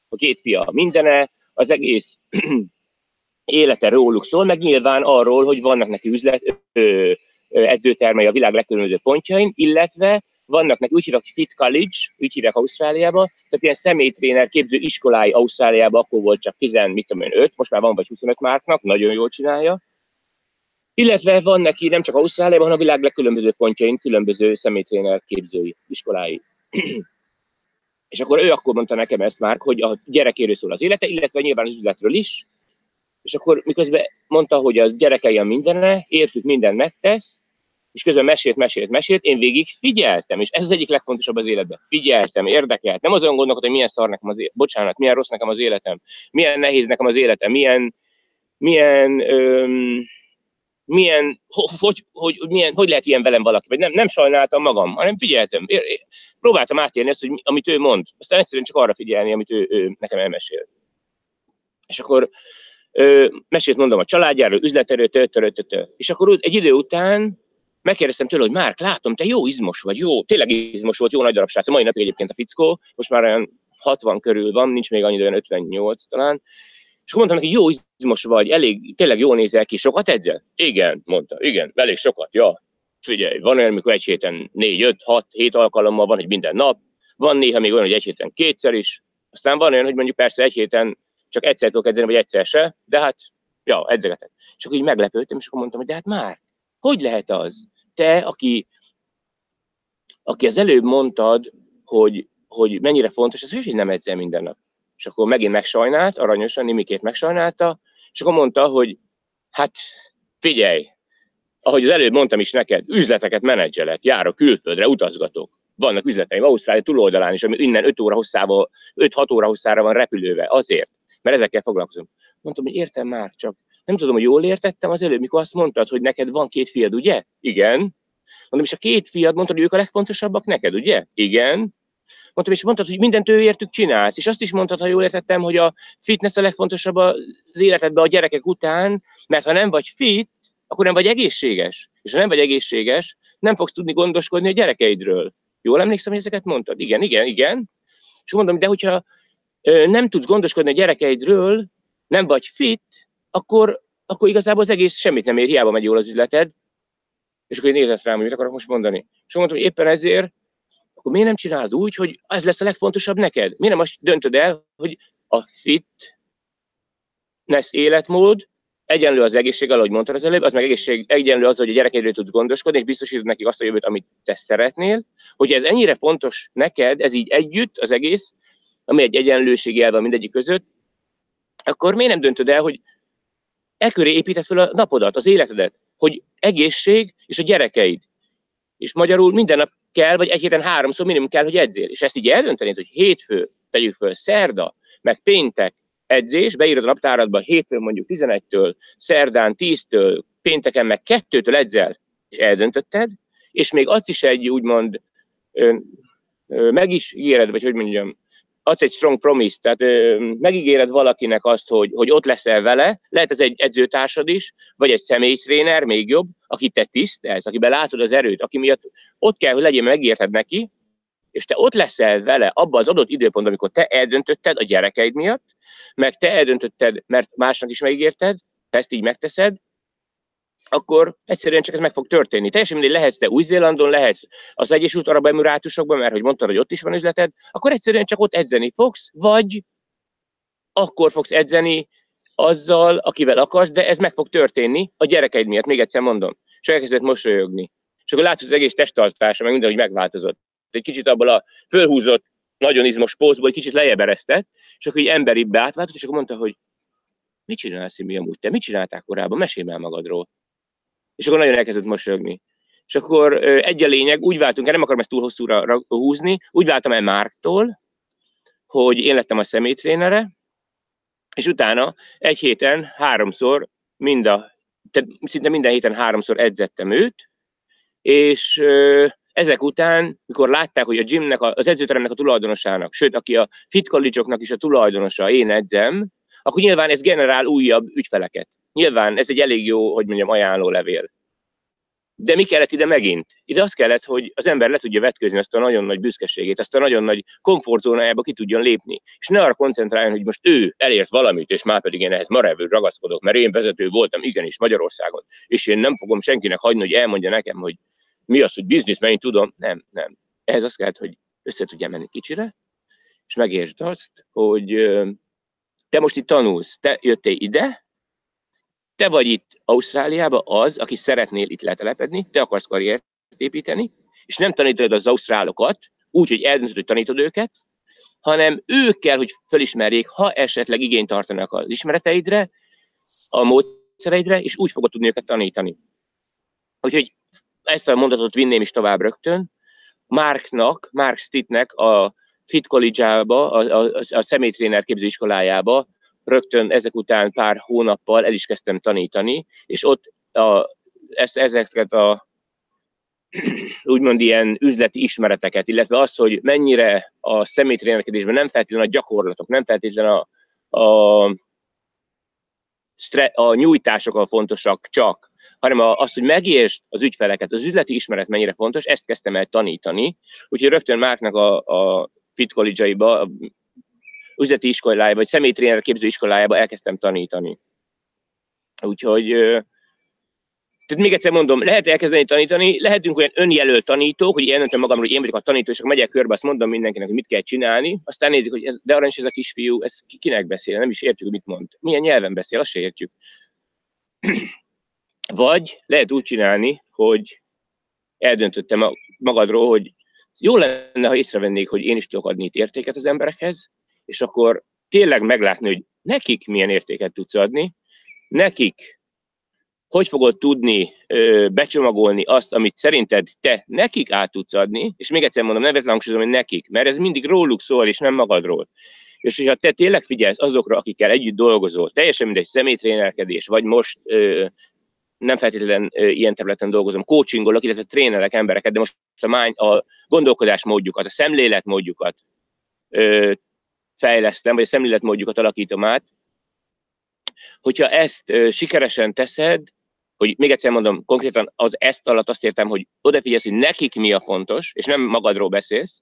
B: a két fia mindene, az egész élete róluk szól, meg nyilván arról, hogy vannak neki üzlet, ö, edzőtermei a világ legkülönböző pontjain, illetve vannak neki, úgy hívják Fit College, úgy hívják Ausztráliába, tehát ilyen személytréner képző iskolái Ausztráliában akkor volt csak 10, mit tudom én, 5, most már van vagy 25 márknak, nagyon jól csinálja, illetve van neki nem csak Ausztráliában, hanem a világ legkülönböző pontjain különböző személytréner képzői, iskolái. és akkor ő akkor mondta nekem ezt már, hogy a gyerekéről szól az élete, illetve nyilván az üzletről is. És akkor miközben mondta, hogy a gyerekei a mindene, értük, minden megtesz, és közben mesélt, mesélt, mesélt, én végig figyeltem, és ez az egyik legfontosabb az életben. Figyeltem, érdekelt. Nem azon gondolkodtam, hogy milyen szar nekem az életem, bocsánat, milyen rossz nekem az életem, milyen nehéz nekem az életem, milyen, milyen öm, milyen, hogy, hogy, hogy, milyen, hogy lehet ilyen velem valaki, vagy nem, nem sajnáltam magam, hanem figyeltem. Próbáltam átélni ezt, hogy amit ő mond. Aztán egyszerűen csak arra figyelni, amit ő, ő nekem elmesél. És akkor ö, mesélt mondom a családjáról, üzleterő, és akkor egy idő után megkérdeztem tőle, hogy Márk, látom, te jó izmos vagy, jó, tényleg izmos volt, jó nagy darab srác. Mai napig egyébként a fickó, most már olyan 60 körül van, nincs még annyi, olyan 58 talán, és mondtam neki, jó izmos vagy, elég, tényleg jól nézel ki, sokat edzel? Igen, mondta, igen, elég sokat, ja. Figyelj, van olyan, amikor egy héten négy, öt, hat, hét alkalommal van, hogy minden nap, van néha még olyan, hogy egy héten kétszer is, aztán van olyan, hogy mondjuk persze egy héten csak egyszer tudok edzeni, vagy egyszer se, de hát, ja, edzegetek. És akkor így meglepődtem, és akkor mondtam, hogy de hát már, hogy lehet az? Te, aki, aki az előbb mondtad, hogy, hogy mennyire fontos, az hogy nem edzel minden nap és akkor megint megsajnált, aranyosan, Nimikét megsajnálta, és akkor mondta, hogy hát figyelj, ahogy az előbb mondtam is neked, üzleteket menedzselek, járok külföldre, utazgatok. Vannak üzleteim Ausztrália túloldalán is, ami innen 5 óra hosszával, 5-6 óra hosszára van repülővel. Azért, mert ezekkel foglalkozom. Mondtam, hogy értem már, csak nem tudom, hogy jól értettem az előbb, mikor azt mondtad, hogy neked van két fiad, ugye? Igen. Mondom, és a két fiad mondtad, hogy ők a legfontosabbak neked, ugye? Igen. Mondtam, és mondtad, hogy mindent ő értük csinálsz, és azt is mondtad, ha jól értettem, hogy a fitness a legfontosabb az életedben a gyerekek után, mert ha nem vagy fit, akkor nem vagy egészséges. És ha nem vagy egészséges, nem fogsz tudni gondoskodni a gyerekeidről. Jól emlékszem, hogy ezeket mondtad? Igen, igen, igen. És mondom, de hogyha nem tudsz gondoskodni a gyerekeidről, nem vagy fit, akkor akkor igazából az egész semmit nem ér, hiába megy jól az üzleted, és akkor én nézett rám, hogy mit akarok most mondani. És mondtam, hogy éppen ezért, akkor miért nem csinálod úgy, hogy ez lesz a legfontosabb neked? Miért nem azt döntöd el, hogy a fit lesz életmód, egyenlő az egészséggel, ahogy mondtad az előbb, az meg egészség, egyenlő az, hogy a gyerekedről tudsz gondoskodni, és biztosítod nekik azt a jövőt, amit te szeretnél. Hogy ez ennyire fontos neked, ez így együtt, az egész, ami egy egyenlőség elve mindegyik között, akkor miért nem döntöd el, hogy e köré építed fel a napodat, az életedet, hogy egészség és a gyerekeid. És magyarul minden nap kell, vagy egy héten háromszor minimum kell, hogy edzél. És ezt így eldöntenéd, hogy hétfő, tegyük föl, szerda, meg péntek, edzés, beírod a naptáradba hétfőn mondjuk 11-től, szerdán 10-től, pénteken meg 2-től edzel, és eldöntötted, és még adsz is egy úgymond ö, ö, meg is ígéred, vagy hogy mondjam, adsz egy strong promise, tehát ö, megígéred valakinek azt, hogy, hogy ott leszel vele, lehet ez egy edzőtársad is, vagy egy személytréner, még jobb, aki te tisztelsz, akiben látod az erőt, aki miatt ott kell, hogy legyen, megérted neki, és te ott leszel vele abban az adott időpontban, amikor te eldöntötted a gyerekeid miatt, meg te eldöntötted, mert másnak is megígérted, te ezt így megteszed, akkor egyszerűen csak ez meg fog történni. Teljesen mindegy, lehetsz te Új-Zélandon, lehetsz az Egyesült Arab Emirátusokban, mert hogy mondtad, hogy ott is van üzleted, akkor egyszerűen csak ott edzeni fogsz, vagy akkor fogsz edzeni azzal, akivel akarsz, de ez meg fog történni a gyerekeid miatt, még egyszer mondom. És elkezdett mosolyogni. És akkor hogy az egész testtartása, meg minden, hogy megváltozott. Egy kicsit abból a fölhúzott nagyon izmos pózból egy kicsit lejjebb eresztett, és akkor egy emberi átváltott, és akkor mondta, hogy mit csinálsz, mi amúgy te? Mit csináltál korábban? Mesélj el magadról. És akkor nagyon elkezdett mosolyogni. És akkor egy a lényeg, úgy váltunk el, nem akarom ezt túl hosszúra húzni, úgy váltam el Márktól, hogy én lettem a személytrénere, és utána egy héten háromszor, mind a, tehát szinte minden héten háromszor edzettem őt, és ezek után, mikor látták, hogy a gymnek, az edzőteremnek a tulajdonosának, sőt, aki a fit college is a tulajdonosa, én edzem, akkor nyilván ez generál újabb ügyfeleket. Nyilván ez egy elég jó, hogy mondjam, ajánló levél. De mi kellett ide megint? Ide az kellett, hogy az ember le tudja vetközni azt a nagyon nagy büszkeségét, azt a nagyon nagy komfortzónájába ki tudjon lépni. És ne arra koncentráljon, hogy most ő elért valamit, és már pedig én ehhez marevő ragaszkodok, mert én vezető voltam igenis Magyarországon, és én nem fogom senkinek hagyni, hogy elmondja nekem, hogy mi az, hogy biznisz, mert én tudom, nem, nem. Ehhez azt kellett, hogy össze tudjál menni kicsire, és megértsd azt, hogy te most itt tanulsz, te jöttél ide, te vagy itt Ausztráliába az, aki szeretnél itt letelepedni, te akarsz karriert építeni, és nem tanítod az ausztrálokat, úgy, hogy eldöntöd, hogy tanítod őket, hanem ők kell, hogy felismerjék, ha esetleg igényt tartanak az ismereteidre, a módszereidre, és úgy fogod tudni őket tanítani. Úgyhogy ezt a mondatot vinném is tovább rögtön. Marknak, Mark Stittnek a Fit College-ába, a, a, a személytréner képzőiskolájába rögtön ezek után pár hónappal el is kezdtem tanítani, és ott a, ezt, ezeket a úgymond ilyen üzleti ismereteket, illetve az, hogy mennyire a személytrénerkedésben nem feltétlenül a gyakorlatok, nem feltétlenül a, a, a nyújtások a fontosak csak, hanem az, hogy megértsd az ügyfeleket, az üzleti ismeret mennyire fontos, ezt kezdtem el tanítani. Úgyhogy rögtön Márknak a, a Fit College-aiba, a üzleti iskolájába, vagy személytréner képző iskolájába elkezdtem tanítani. Úgyhogy tehát még egyszer mondom, lehet elkezdeni tanítani, lehetünk olyan önjelölt tanítók, hogy eldöntöm magamról, hogy én vagyok a tanító, és akkor megyek körbe, azt mondom mindenkinek, hogy mit kell csinálni, aztán nézik, hogy ez, de is ez a kisfiú, ez kinek beszél, nem is értjük, mit mond. Milyen nyelven beszél, azt se értjük. Vagy lehet úgy csinálni, hogy eldöntöttem magadról, hogy jó lenne, ha észrevennék, hogy én is tudok adni itt értéket az emberekhez, és akkor tényleg meglátni, hogy nekik milyen értéket tudsz adni, nekik hogy fogod tudni ö, becsomagolni azt, amit szerinted te nekik át tudsz adni, és még egyszer mondom, nevetlen hangsúlyozom, hogy nekik, mert ez mindig róluk szól, és nem magadról. És hogyha te tényleg figyelsz azokra, akikkel együtt dolgozol, teljesen mindegy személytrénerkedés, vagy most ö, nem feltétlenül ilyen területen dolgozom, coachingolok, illetve trénerek embereket, de most a, mány, a gondolkodásmódjukat, a szemléletmódjukat ö, fejlesztem, vagy a szemléletmódjukat alakítom át. Hogyha ezt sikeresen teszed, hogy még egyszer mondom, konkrétan az ezt alatt azt értem, hogy odafigyelsz, hogy nekik mi a fontos, és nem magadról beszélsz,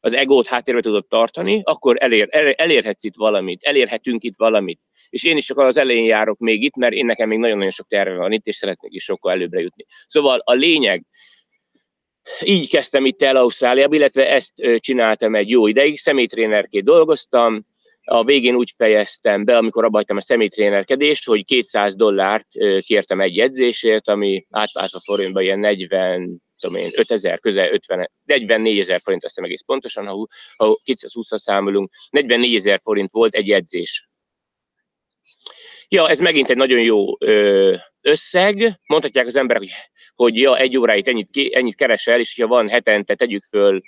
B: az egót háttérbe tudod tartani, akkor elér, elérhetsz itt valamit, elérhetünk itt valamit. És én is csak az elején járok még itt, mert én nekem még nagyon-nagyon sok terve van itt, és szeretnék is sokkal előbbre jutni. Szóval a lényeg, így kezdtem itt el Ausztráliába, illetve ezt csináltam egy jó ideig, személytrénerként dolgoztam, a végén úgy fejeztem be, amikor abba a személytrénerkedést, hogy 200 dollárt kértem egy edzésért, ami átváltva forintban ilyen 40, tudom én, 5000, közel 50, 44 ezer forint, azt egész pontosan, ha, ha 220-ra számolunk, 44 ezer forint volt egy edzés. Ja, ez megint egy nagyon jó összeg. Mondhatják az emberek, hogy, hogy ja, egy óráit ennyit, ennyit keresel, és ha van hetente, tegyük föl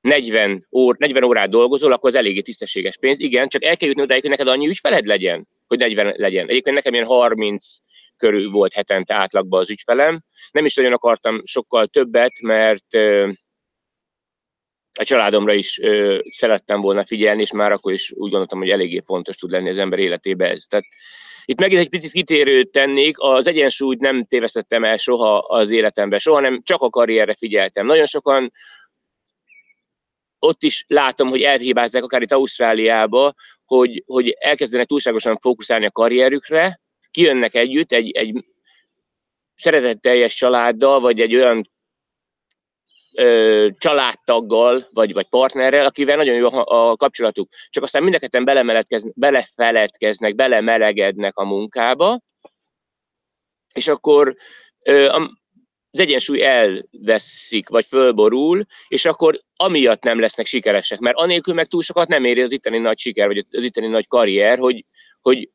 B: 40, ór, 40 órát dolgozol, akkor az eléggé tisztességes pénz. Igen, csak el kell jutni odáig, hogy neked annyi ügyfeled legyen, hogy 40 legyen. Egyébként nekem ilyen 30 körül volt hetente átlagban az ügyfelem. Nem is nagyon akartam sokkal többet, mert a családomra is szerettem volna figyelni, és már akkor is úgy gondoltam, hogy eléggé fontos tud lenni az ember életébe ez. Tehát itt megint egy picit kitérőt tennék, az egyensúlyt nem tévesztettem el soha az életemben, soha nem, csak a karrierre figyeltem. Nagyon sokan ott is látom, hogy elhibázzák akár itt Ausztráliába, hogy, hogy elkezdenek túlságosan fókuszálni a karrierükre, kijönnek együtt egy, egy szeretetteljes családdal, vagy egy olyan ö, családtaggal, vagy, vagy partnerrel, akivel nagyon jó a, a kapcsolatuk. Csak aztán mindeketen belefeledkeznek, belemelegednek a munkába, és akkor ö, a, az egyensúly elveszik, vagy fölborul, és akkor amiatt nem lesznek sikeresek, mert anélkül meg túl sokat nem éri az itteni nagy siker, vagy az itteni nagy karrier, hogy, hogy,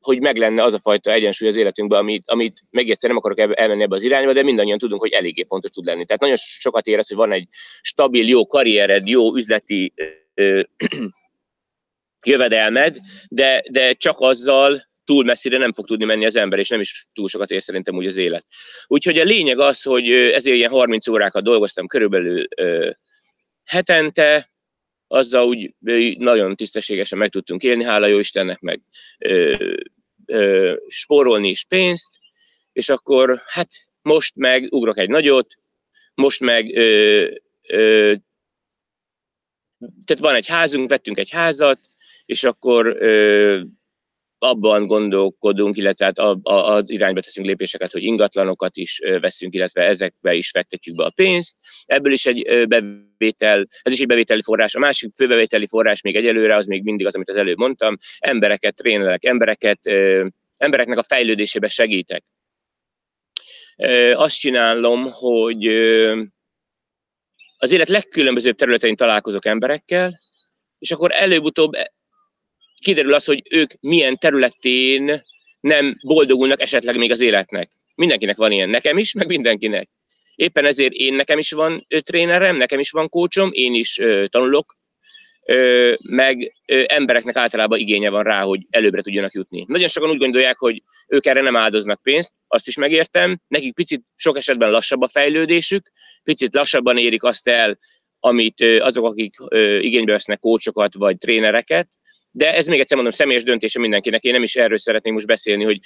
B: hogy meg lenne az a fajta egyensúly az életünkben, amit, amit egyszer nem akarok elmenni ebbe az irányba, de mindannyian tudunk, hogy eléggé fontos tud lenni. Tehát nagyon sokat érez, hogy van egy stabil, jó karriered, jó üzleti ö, jövedelmed, de, de csak azzal túl messzire nem fog tudni menni az ember, és nem is túl sokat ér szerintem úgy az élet. Úgyhogy a lényeg az, hogy ezért ilyen 30 órákat dolgoztam körülbelül ö, hetente, azzal úgy nagyon tisztességesen meg tudtunk élni, hála jó Istennek, meg ö, ö, spórolni is pénzt, és akkor hát most meg ugrok egy nagyot, most meg ö, ö, tehát van egy házunk, vettünk egy házat, és akkor ö, abban gondolkodunk, illetve hát a, a, az irányba teszünk lépéseket, hogy ingatlanokat is veszünk, illetve ezekbe is fektetjük be a pénzt. Ebből is egy bevétel, ez is egy bevételi forrás. A másik főbevételi forrás még egyelőre, az még mindig az, amit az előbb mondtam, embereket trénelek, embereket, embereknek a fejlődésébe segítek. Azt csinálom, hogy az élet legkülönbözőbb területein találkozok emberekkel, és akkor előbb-utóbb kiderül az, hogy ők milyen területén nem boldogulnak esetleg még az életnek. Mindenkinek van ilyen, nekem is, meg mindenkinek. Éppen ezért én nekem is van trénerem, nekem is van kócsom, én is ö, tanulok, ö, meg ö, embereknek általában igénye van rá, hogy előbbre tudjanak jutni. Nagyon sokan úgy gondolják, hogy ők erre nem áldoznak pénzt, azt is megértem, nekik picit sok esetben lassabb a fejlődésük, picit lassabban érik azt el, amit azok, akik igénybe vesznek kócsokat vagy trénereket, de ez még egyszer mondom, személyes döntése mindenkinek. Én nem is erről szeretnék most beszélni, hogy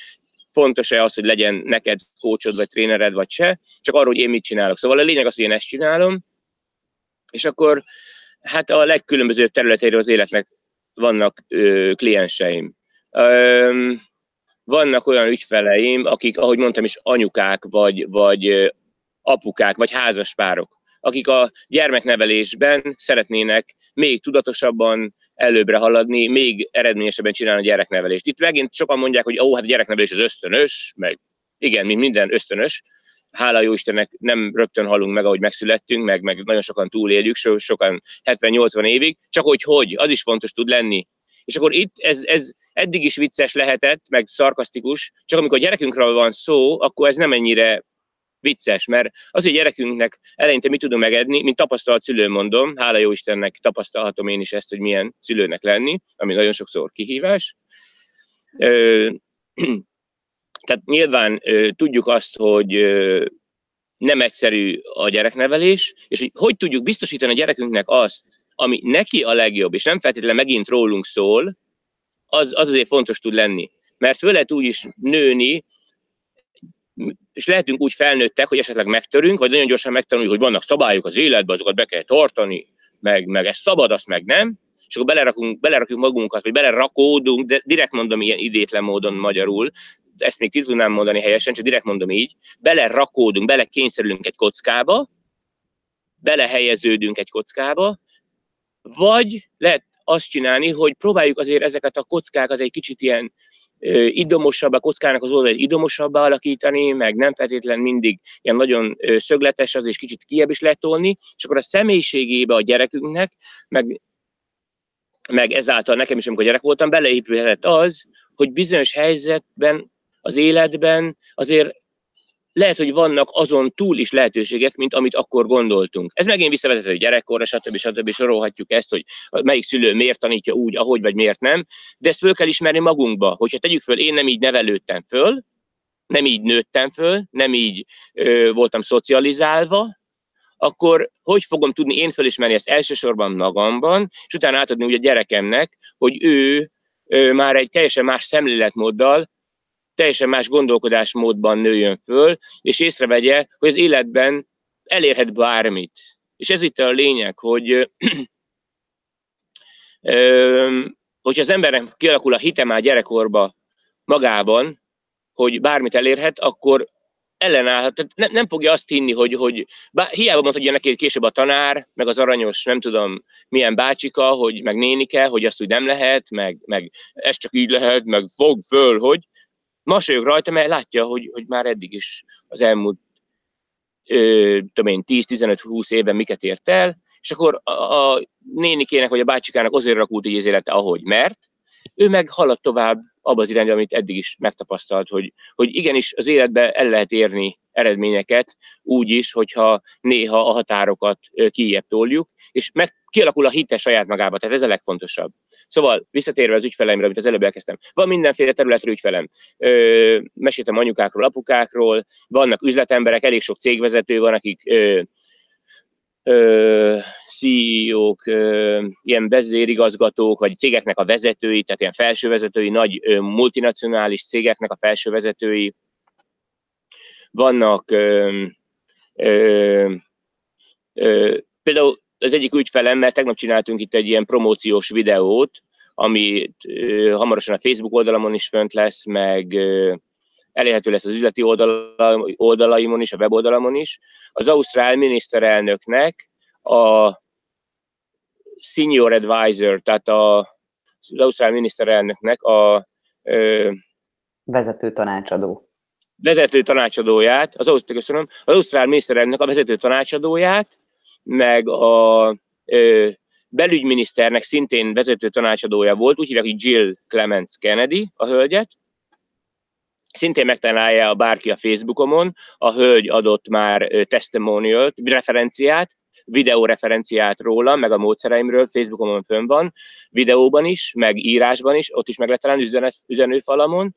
B: fontos-e az, hogy legyen neked kócsod, vagy trénered, vagy se, csak arról, hogy én mit csinálok. Szóval a lényeg az, hogy én ezt csinálom, és akkor hát a legkülönbözőbb területeiről az életnek vannak ö, klienseim. Ö, vannak olyan ügyfeleim, akik, ahogy mondtam is, anyukák, vagy, vagy apukák, vagy házaspárok, akik a gyermeknevelésben szeretnének még tudatosabban előbbre haladni, még eredményesebben csinálni a gyereknevelést. Itt megint sokan mondják, hogy ó, hát a gyereknevelés az ösztönös, meg igen, mint minden ösztönös, hála jó Istennek nem rögtön halunk meg, ahogy megszülettünk, meg, meg nagyon sokan túléljük, so, sokan 70-80 évig, csak hogy hogy, az is fontos tud lenni. És akkor itt ez, ez eddig is vicces lehetett, meg szarkasztikus, csak amikor a gyerekünkről van szó, akkor ez nem ennyire vicces, mert az, hogy gyerekünknek eleinte mit tudunk megedni, mint tapasztalt szülő mondom, hála jó Istennek tapasztalhatom én is ezt, hogy milyen szülőnek lenni, ami nagyon sokszor kihívás. Ö, tehát nyilván ö, tudjuk azt, hogy ö, nem egyszerű a gyereknevelés, és hogy hogy tudjuk biztosítani a gyerekünknek azt, ami neki a legjobb, és nem feltétlenül megint rólunk szól, az, az azért fontos tud lenni. Mert föl lehet úgy is nőni, és lehetünk úgy felnőttek, hogy esetleg megtörünk, vagy nagyon gyorsan megtanuljuk, hogy vannak szabályok az életben, azokat be kell tartani, meg, meg ez szabad, azt meg nem, és akkor belerakunk, belerakjuk magunkat, vagy belerakódunk, de direkt mondom ilyen idétlen módon magyarul, ezt még ki tudnám mondani helyesen, csak direkt mondom így, belerakódunk, belekényszerülünk egy kockába, belehelyeződünk egy kockába, vagy lehet azt csinálni, hogy próbáljuk azért ezeket a kockákat egy kicsit ilyen idomosabb, a kockának az oldalát idomosabbá alakítani, meg nem feltétlen mindig ilyen nagyon szögletes az, és kicsit kiebb is lehet tolni, és akkor a személyiségébe a gyerekünknek, meg, meg ezáltal nekem is, amikor gyerek voltam, beleépülhetett az, hogy bizonyos helyzetben, az életben azért lehet, hogy vannak azon túl is lehetőségek, mint amit akkor gondoltunk. Ez megint visszavezető gyerekkorra, stb. stb. sorolhatjuk ezt, hogy melyik szülő miért tanítja úgy, ahogy vagy miért nem, de ezt föl kell ismerni magunkba, hogyha tegyük föl, én nem így nevelődtem föl, nem így nőttem föl, nem így ö, voltam szocializálva, akkor hogy fogom tudni én fölismerni ezt elsősorban magamban, és utána átadni úgy a gyerekemnek, hogy ő, ő már egy teljesen más szemléletmóddal teljesen más gondolkodásmódban nőjön föl, és észrevegye, hogy az életben elérhet bármit. És ez itt a lényeg, hogy hogyha az embernek kialakul a hite már gyerekkorba magában, hogy bármit elérhet, akkor ellenállhat. Tehát ne, nem fogja azt hinni, hogy, hogy bár, hiába mondta neki később a tanár, meg az aranyos, nem tudom milyen bácsika, hogy meg nénike, hogy azt úgy nem lehet, meg, meg ez csak így lehet, meg fog föl, hogy mosolyog rajta, mert látja, hogy, hogy már eddig is az elmúlt ö, tudom én, 10-15-20 évben miket ért el, és akkor a, a nénikének vagy a bácsikának azért rakult így az élete, ahogy mert, ő meg halad tovább abba az irányba, amit eddig is megtapasztalt, hogy, hogy igenis az életbe el lehet érni eredményeket úgy is, hogyha néha a határokat kijebb toljuk, és meg kialakul a hite saját magába, tehát ez a legfontosabb. Szóval visszatérve az ügyfeleimre, amit az előbb elkezdtem, van mindenféle területről ügyfelem. Ö, meséltem anyukákról, apukákról, vannak üzletemberek, elég sok cégvezető van, akik ö, CEO-k, ilyen vezérigazgatók, vagy cégeknek a vezetői, tehát ilyen felsővezetői, nagy multinacionális cégeknek a felsővezetői, vannak például az egyik ügyfelem, mert tegnap csináltunk itt egy ilyen promóciós videót, ami hamarosan a Facebook oldalamon is fönt lesz, meg ö, elérhető lesz az üzleti oldala, oldalaimon is, a weboldalamon is. Az Ausztrál miniszterelnöknek a senior advisor, tehát a, az Ausztrál miniszterelnöknek a
A: ö, vezető tanácsadó.
B: Vezető tanácsadóját, az, köszönöm, az Ausztrál miniszterelnöknek a vezető tanácsadóját, meg a ö, belügyminiszternek szintén vezető tanácsadója volt, úgy hívják, hogy Jill Clements Kennedy, a hölgyet. Szintén megtalálja bárki a Facebookomon, a hölgy adott már testimonial referenciát, videóreferenciát róla, meg a módszereimről, Facebookomon fönn van, videóban is, meg írásban is, ott is meg lehet találni üzenőfalamon,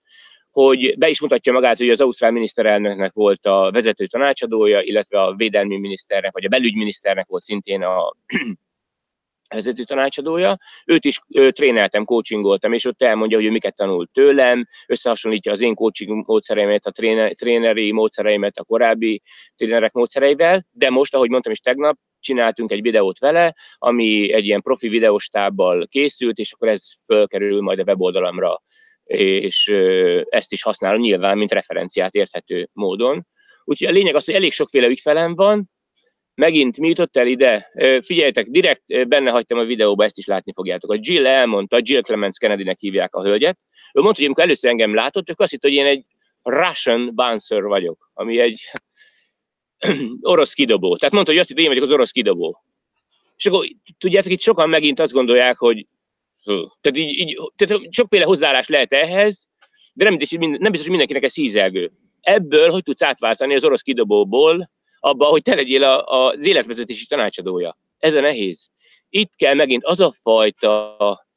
B: hogy be is mutatja magát, hogy az ausztrál miniszterelnöknek volt a vezető tanácsadója, illetve a védelmi miniszternek, vagy a belügyminiszternek volt szintén a vezető tanácsadója. Őt is ő, tréneltem, coachingoltam, és ott elmondja, hogy ő miket tanult tőlem, összehasonlítja az én coaching módszereimet, a tréner, tréneri módszereimet a korábbi trénerek módszereivel, de most, ahogy mondtam is tegnap, csináltunk egy videót vele, ami egy ilyen profi videóstábbal készült, és akkor ez fölkerül majd a weboldalamra és ezt is használom nyilván, mint referenciát érthető módon. Úgyhogy a lényeg az, hogy elég sokféle ügyfelem van, megint mi jutott el ide? Figyeljetek, direkt benne hagytam a videóba, ezt is látni fogjátok. A Jill elmondta, Jill Clements Kennedy-nek hívják a hölgyet. Ő mondta, hogy amikor először engem látott, akkor azt hitt, hogy én egy Russian bouncer vagyok, ami egy orosz kidobó. Tehát mondta, hogy azt hitt, hogy én vagyok az orosz kidobó. És akkor tudjátok, itt sokan megint azt gondolják, hogy tehát, így, így, tehát sokféle hozzáállás lehet ehhez, de nem biztos, nem biztos, hogy mindenkinek ez hízelgő. Ebből hogy tudsz átváltani az orosz kidobóból abba, hogy te legyél a, a, az életvezetési tanácsadója. Ez a nehéz. Itt kell megint az a fajta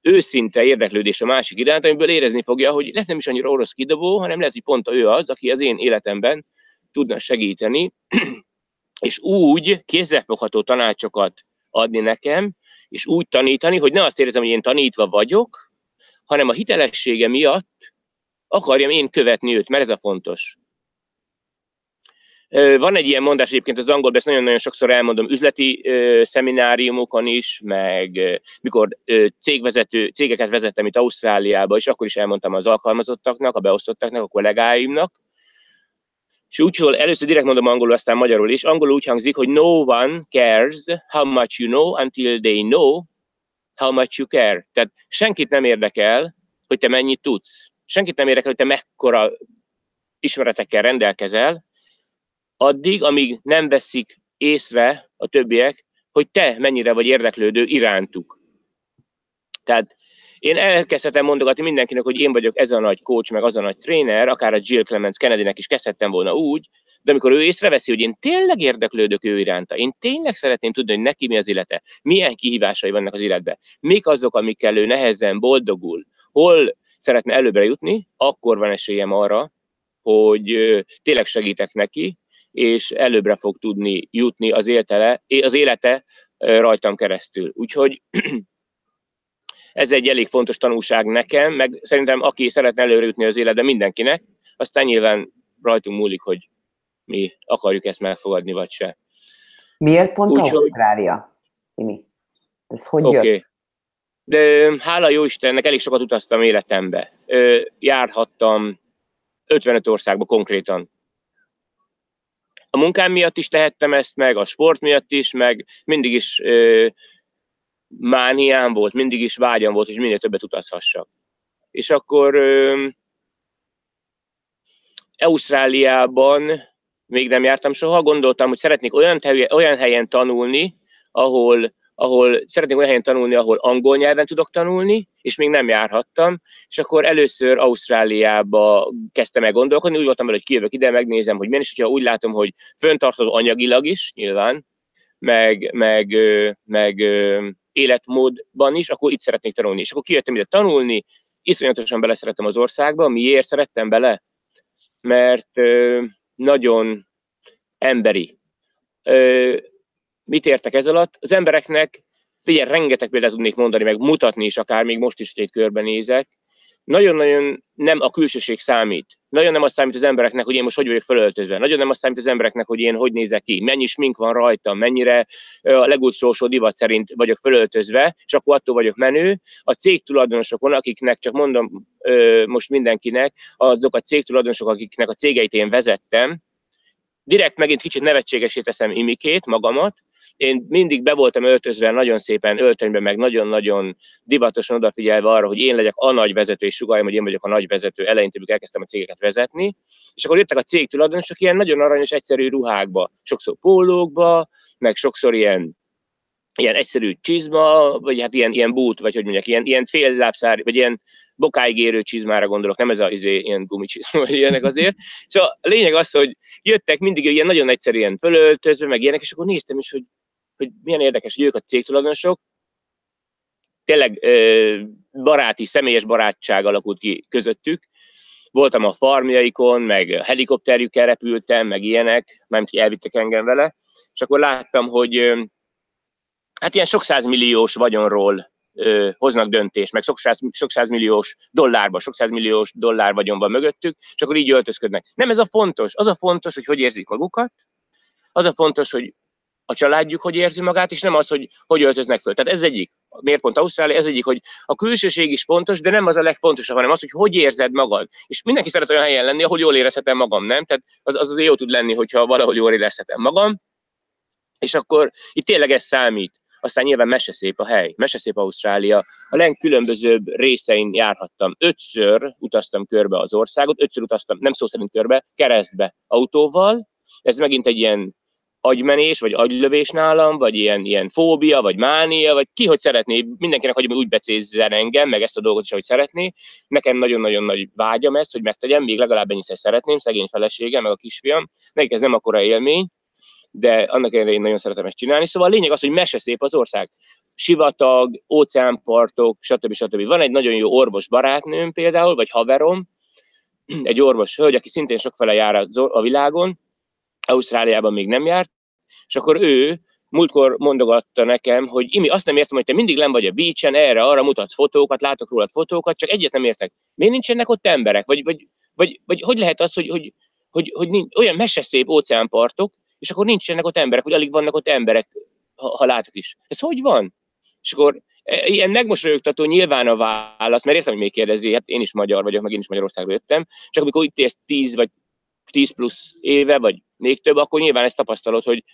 B: őszinte érdeklődés a másik iránt, amiből érezni fogja, hogy lehet nem is annyira orosz kidobó, hanem lehet, hogy pont ő az, aki az én életemben tudna segíteni, és úgy kézzelfogható tanácsokat adni nekem, és úgy tanítani, hogy ne azt érzem, hogy én tanítva vagyok, hanem a hitelessége miatt akarjam én követni őt, mert ez a fontos. Van egy ilyen mondás egyébként az angolban, ezt nagyon-nagyon sokszor elmondom, üzleti szemináriumokon is, meg mikor cégvezető, cégeket vezettem itt Ausztráliába, és akkor is elmondtam az alkalmazottaknak, a beosztottaknak, a kollégáimnak, és úgy, először direkt mondom angolul, aztán magyarul is. Angolul úgy hangzik, hogy no one cares how much you know until they know how much you care. Tehát senkit nem érdekel, hogy te mennyit tudsz. Senkit nem érdekel, hogy te mekkora ismeretekkel rendelkezel, addig, amíg nem veszik észre a többiek, hogy te mennyire vagy érdeklődő irántuk. Tehát én elkezdhetem mondogatni mindenkinek, hogy én vagyok ez a nagy coach, meg az a nagy tréner, akár a Jill Clemens Kennedynek is kezdhettem volna úgy, de amikor ő észreveszi, hogy én tényleg érdeklődök ő iránta, én tényleg szeretném tudni, hogy neki mi az élete, milyen kihívásai vannak az életben, mik azok, amikkel ő nehezen boldogul, hol szeretne előbbre jutni, akkor van esélyem arra, hogy tényleg segítek neki, és előbbre fog tudni jutni az, éltele, az élete rajtam keresztül. Úgyhogy ez egy elég fontos tanulság nekem, meg szerintem aki szeretne előre jutni az életbe mindenkinek, aztán nyilván rajtunk múlik, hogy mi akarjuk ezt megfogadni, vagy se.
A: Miért pont Úgy, Ausztrália? Mi? Ez hogy okay. jött?
B: De hála jó Istennek, elég sokat utaztam életembe. Járhattam 55 országba konkrétan. A munkám miatt is tehettem ezt meg, a sport miatt is, meg mindig is mániám volt, mindig is vágyam volt, hogy minél többet utazhassak. És akkor ö, Ausztráliában még nem jártam soha, gondoltam, hogy szeretnék olyan, olyan helyen tanulni, ahol, ahol szeretnék olyan helyen tanulni, ahol angol nyelven tudok tanulni, és még nem járhattam, és akkor először Ausztráliába kezdtem el gondolkodni, úgy voltam hogy kijövök ide, megnézem, hogy milyen, és hogyha úgy látom, hogy föntartható anyagilag is, nyilván, meg, meg, meg, életmódban is, akkor itt szeretnék tanulni. És akkor kijöttem ide tanulni, iszonyatosan beleszerettem az országba. Miért szerettem bele? Mert nagyon emberi. Mit értek ez alatt? Az embereknek, figyelj, rengeteg példát tudnék mondani, meg mutatni is, akár még most is, hogy egy körbenézek, nagyon-nagyon nem a külsőség számít. Nagyon nem azt számít az embereknek, hogy én most hogy vagyok felöltözve. Nagyon nem azt számít az embereknek, hogy én hogy nézek ki, mennyi smink van rajtam, mennyire a legutolsó divat szerint vagyok felöltözve, és akkor attól vagyok menő. A cég tulajdonosokon, akiknek, csak mondom most mindenkinek, azok a cég tulajdonosok, akiknek a cégeit én vezettem, direkt megint kicsit nevetségesé teszem imikét, magamat, én mindig be voltam öltözve nagyon szépen öltönyben, meg nagyon-nagyon divatosan odafigyelve arra, hogy én legyek a nagy vezető, és sugaljam, hogy én vagyok a nagy vezető, eleinte elkezdtem a cégeket vezetni, és akkor jöttek a cég tulajdonosok ilyen nagyon aranyos, egyszerű ruhákba, sokszor pólókba, meg sokszor ilyen ilyen egyszerű csizma, vagy hát ilyen, ilyen bút, vagy hogy mondják, ilyen, ilyen fél lábszár, vagy ilyen bokáig érő csizmára gondolok, nem ez az izé, ilyen gumicsizma, vagy ilyenek azért. És a lényeg az, hogy jöttek mindig ilyen nagyon egyszerűen fölöltözve, meg ilyenek, és akkor néztem is, hogy, hogy milyen érdekes, hogy ők a cégtulajdonosok, tényleg baráti, személyes barátság alakult ki közöttük. Voltam a farmjaikon, meg helikopterjükkel repültem, meg ilyenek, mert elvittek engem vele, és akkor láttam, hogy hát ilyen sok százmilliós vagyonról hoznak döntést, meg sok, száz, sok százmilliós dollárba, sok százmilliós dollár vagyonban mögöttük, és akkor így öltözködnek. Nem ez a fontos. Az a fontos, hogy hogy érzik magukat, az a fontos, hogy a családjuk hogy érzi magát, és nem az, hogy hogy öltöznek föl. Tehát ez egyik. Miért pont Ausztrália? Ez egyik, hogy a külsőség is fontos, de nem az a legfontosabb, hanem az, hogy hogy érzed magad. És mindenki szeret olyan helyen lenni, ahol jól érezhetem magam, nem? Tehát az, az azért jó tud lenni, hogyha valahol jól érezhetem magam, és akkor itt tényleg ez számít. Aztán nyilván meseszép a hely, meseszép Ausztrália. A legkülönbözőbb részein járhattam. Ötször utaztam körbe az országot, ötször utaztam, nem szó szerint körbe, keresztbe autóval. Ez megint egy ilyen agymenés, vagy agylövés nálam, vagy ilyen, ilyen fóbia, vagy mánia, vagy ki hogy szeretné, mindenkinek hogy úgy becézzen engem, meg ezt a dolgot is, ahogy szeretné. Nekem nagyon-nagyon nagy vágyam ezt, hogy megtegyem, még legalább ennyiszer szeretném, szegény feleségem, meg a kisfiam. Nekik ez nem akkora élmény, de annak ellenére én nagyon szeretem ezt csinálni. Szóval a lényeg az, hogy mese szép az ország. Sivatag, óceánpartok, stb. stb. Van egy nagyon jó orvos barátnőm például, vagy haverom, egy orvos hölgy, aki szintén sokfele jár a világon, Ausztráliában még nem járt, és akkor ő múltkor mondogatta nekem, hogy Imi, azt nem értem, hogy te mindig len vagy a beachen, erre, arra mutatsz fotókat, látok rólad fotókat, csak egyet nem értek. Miért nincsenek ott emberek? Vagy, vagy, vagy, vagy hogy lehet az, hogy, hogy, hogy, hogy nincs, olyan meseszép óceánpartok, és akkor nincsenek ott emberek, vagy alig vannak ott emberek, ha, ha látok is. Ez hogy van? És akkor e, ilyen megmosolyogtató nyilván a válasz, mert értem, hogy még kérdezi, hát én is magyar vagyok, meg én is Magyarországról jöttem, csak amikor itt élsz 10 vagy 10 plusz éve, vagy még több, akkor nyilván ezt tapasztalod, hogy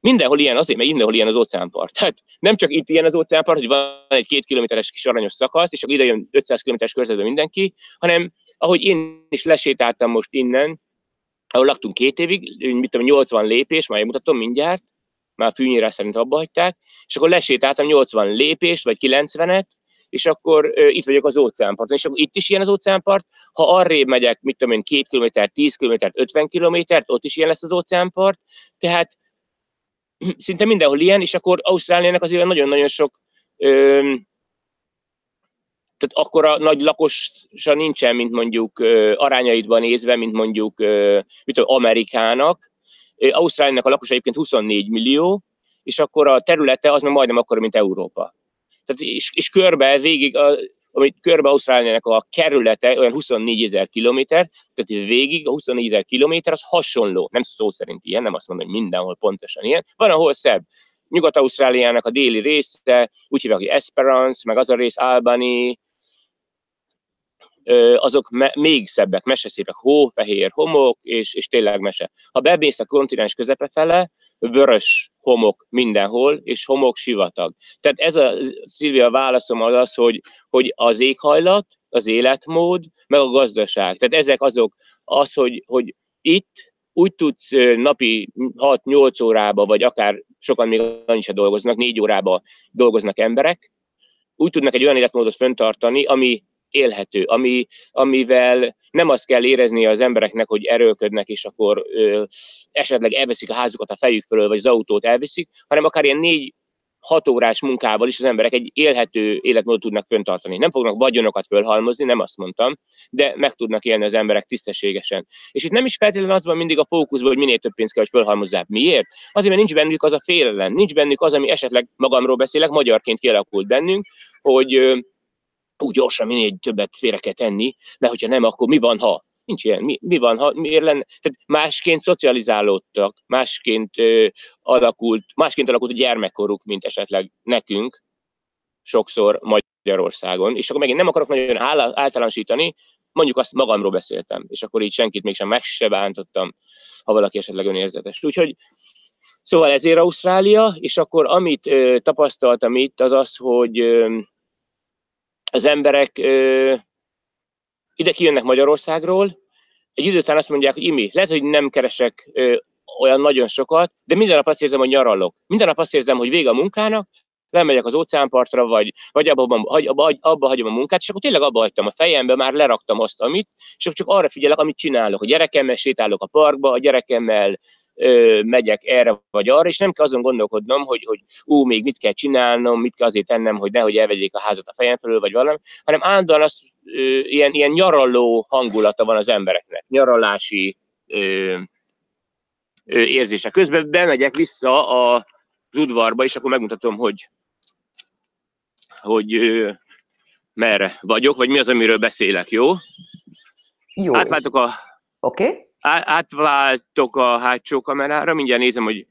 B: mindenhol ilyen azért, mert mindenhol ilyen az óceánpart. Tehát nem csak itt ilyen az óceánpart, hogy van egy két kilométeres kis aranyos szakasz, és akkor ide jön 500 kilométeres körzetben mindenki, hanem ahogy én is lesétáltam most innen, ahol laktunk két évig, mit tudom, 80 lépés, majd mutatom mindjárt, már fűnyírás szerint abba hagyták, és akkor lesétáltam 80 lépést, vagy 90-et, és akkor itt vagyok az óceánparton, és akkor itt is ilyen az óceánpart, ha arrébb megyek, mit tudom én, 2 km, 10 km, 50 km, ott is ilyen lesz az óceánpart, tehát szinte mindenhol ilyen, és akkor Ausztráliának azért nagyon-nagyon sok um, tehát akkora nagy lakosa nincsen, mint mondjuk arányaidban nézve, mint mondjuk mit tudom, Amerikának. Ausztráliának a lakosa egyébként 24 millió, és akkor a területe az meg majdnem akkora, mint Európa. Tehát, és, és körbe végig, a, amit körbe Ausztráliának a kerülete olyan 24 ezer kilométer, tehát végig a 24 ezer kilométer az hasonló. Nem szó szerint ilyen, nem azt mondom, hogy mindenhol pontosan ilyen. Van, ahol szebb. Nyugat-Ausztráliának a déli része, úgy hívják, hogy Esperance, meg az a rész Albany, azok me- még szebbek, meseszépek, hófehér homok, és, és tényleg mese. Ha bemész a kontinens közepe fele, vörös homok mindenhol, és homok sivatag. Tehát ez a Szilvia válaszom az az, hogy, hogy az éghajlat, az életmód, meg a gazdaság. Tehát ezek azok az, hogy, hogy itt úgy tudsz napi 6-8 órába, vagy akár sokan még annyi se dolgoznak, 4 órába dolgoznak emberek, úgy tudnak egy olyan életmódot föntartani, ami élhető, ami, amivel nem azt kell érezni az embereknek, hogy erőlködnek, és akkor ö, esetleg elveszik a házukat a fejük fölől, vagy az autót elviszik, hanem akár ilyen négy hat órás munkával is az emberek egy élhető életmódot tudnak föntartani. Nem fognak vagyonokat fölhalmozni, nem azt mondtam, de meg tudnak élni az emberek tisztességesen. És itt nem is feltétlenül az van mindig a fókuszban, hogy minél több pénzt kell, hogy fölhalmozzák. Miért? Azért, mert nincs bennük az a félelem, nincs bennük az, ami esetleg magamról beszélek, magyarként kialakult bennünk, hogy úgy gyorsan minél többet félre kell tenni, mert hogyha nem, akkor mi van, ha? Nincs ilyen. Mi, mi van, ha miért lenne? Tehát másként szocializálódtak, másként ö, alakult, másként alakult a gyermekkoruk, mint esetleg nekünk, sokszor Magyarországon. És akkor megint nem akarok nagyon általánosítani, mondjuk azt magamról beszéltem, és akkor így senkit mégsem meg se bántottam, ha valaki esetleg önérzetes. Úgyhogy Szóval ezért Ausztrália, és akkor amit ö, tapasztaltam itt, az az, hogy ö, az emberek ö, ide kijönnek Magyarországról, egy idő után azt mondják, hogy imi, lehet, hogy nem keresek ö, olyan nagyon sokat, de minden nap azt érzem, hogy nyaralok. Minden nap azt érzem, hogy vége a munkának, lemegyek az óceánpartra, vagy, vagy abba, abba, abba, abba hagyom a munkát, és akkor tényleg abba hagytam a fejembe, már leraktam azt, amit, és akkor csak arra figyelek, amit csinálok. A gyerekemmel sétálok a parkba, a gyerekemmel ö, megyek erre vagy arra, és nem kell azon gondolkodnom, hogy, hogy ú, még mit kell csinálnom, mit kell azért tennem, hogy nehogy elvegyék a házat a fejem felől, vagy valami, hanem állandóan az, ö, ilyen, ilyen nyaralló hangulata van az embereknek, nyaralási ö, ö, érzése. Közben bemegyek vissza a, az udvarba, és akkor megmutatom, hogy, hogy ö, merre vagyok, vagy mi az, amiről beszélek, jó?
A: Jó.
B: Átváltok a...
A: Oké. Okay
B: átváltok a hátsó kamerára, mindjárt nézem, hogy oké,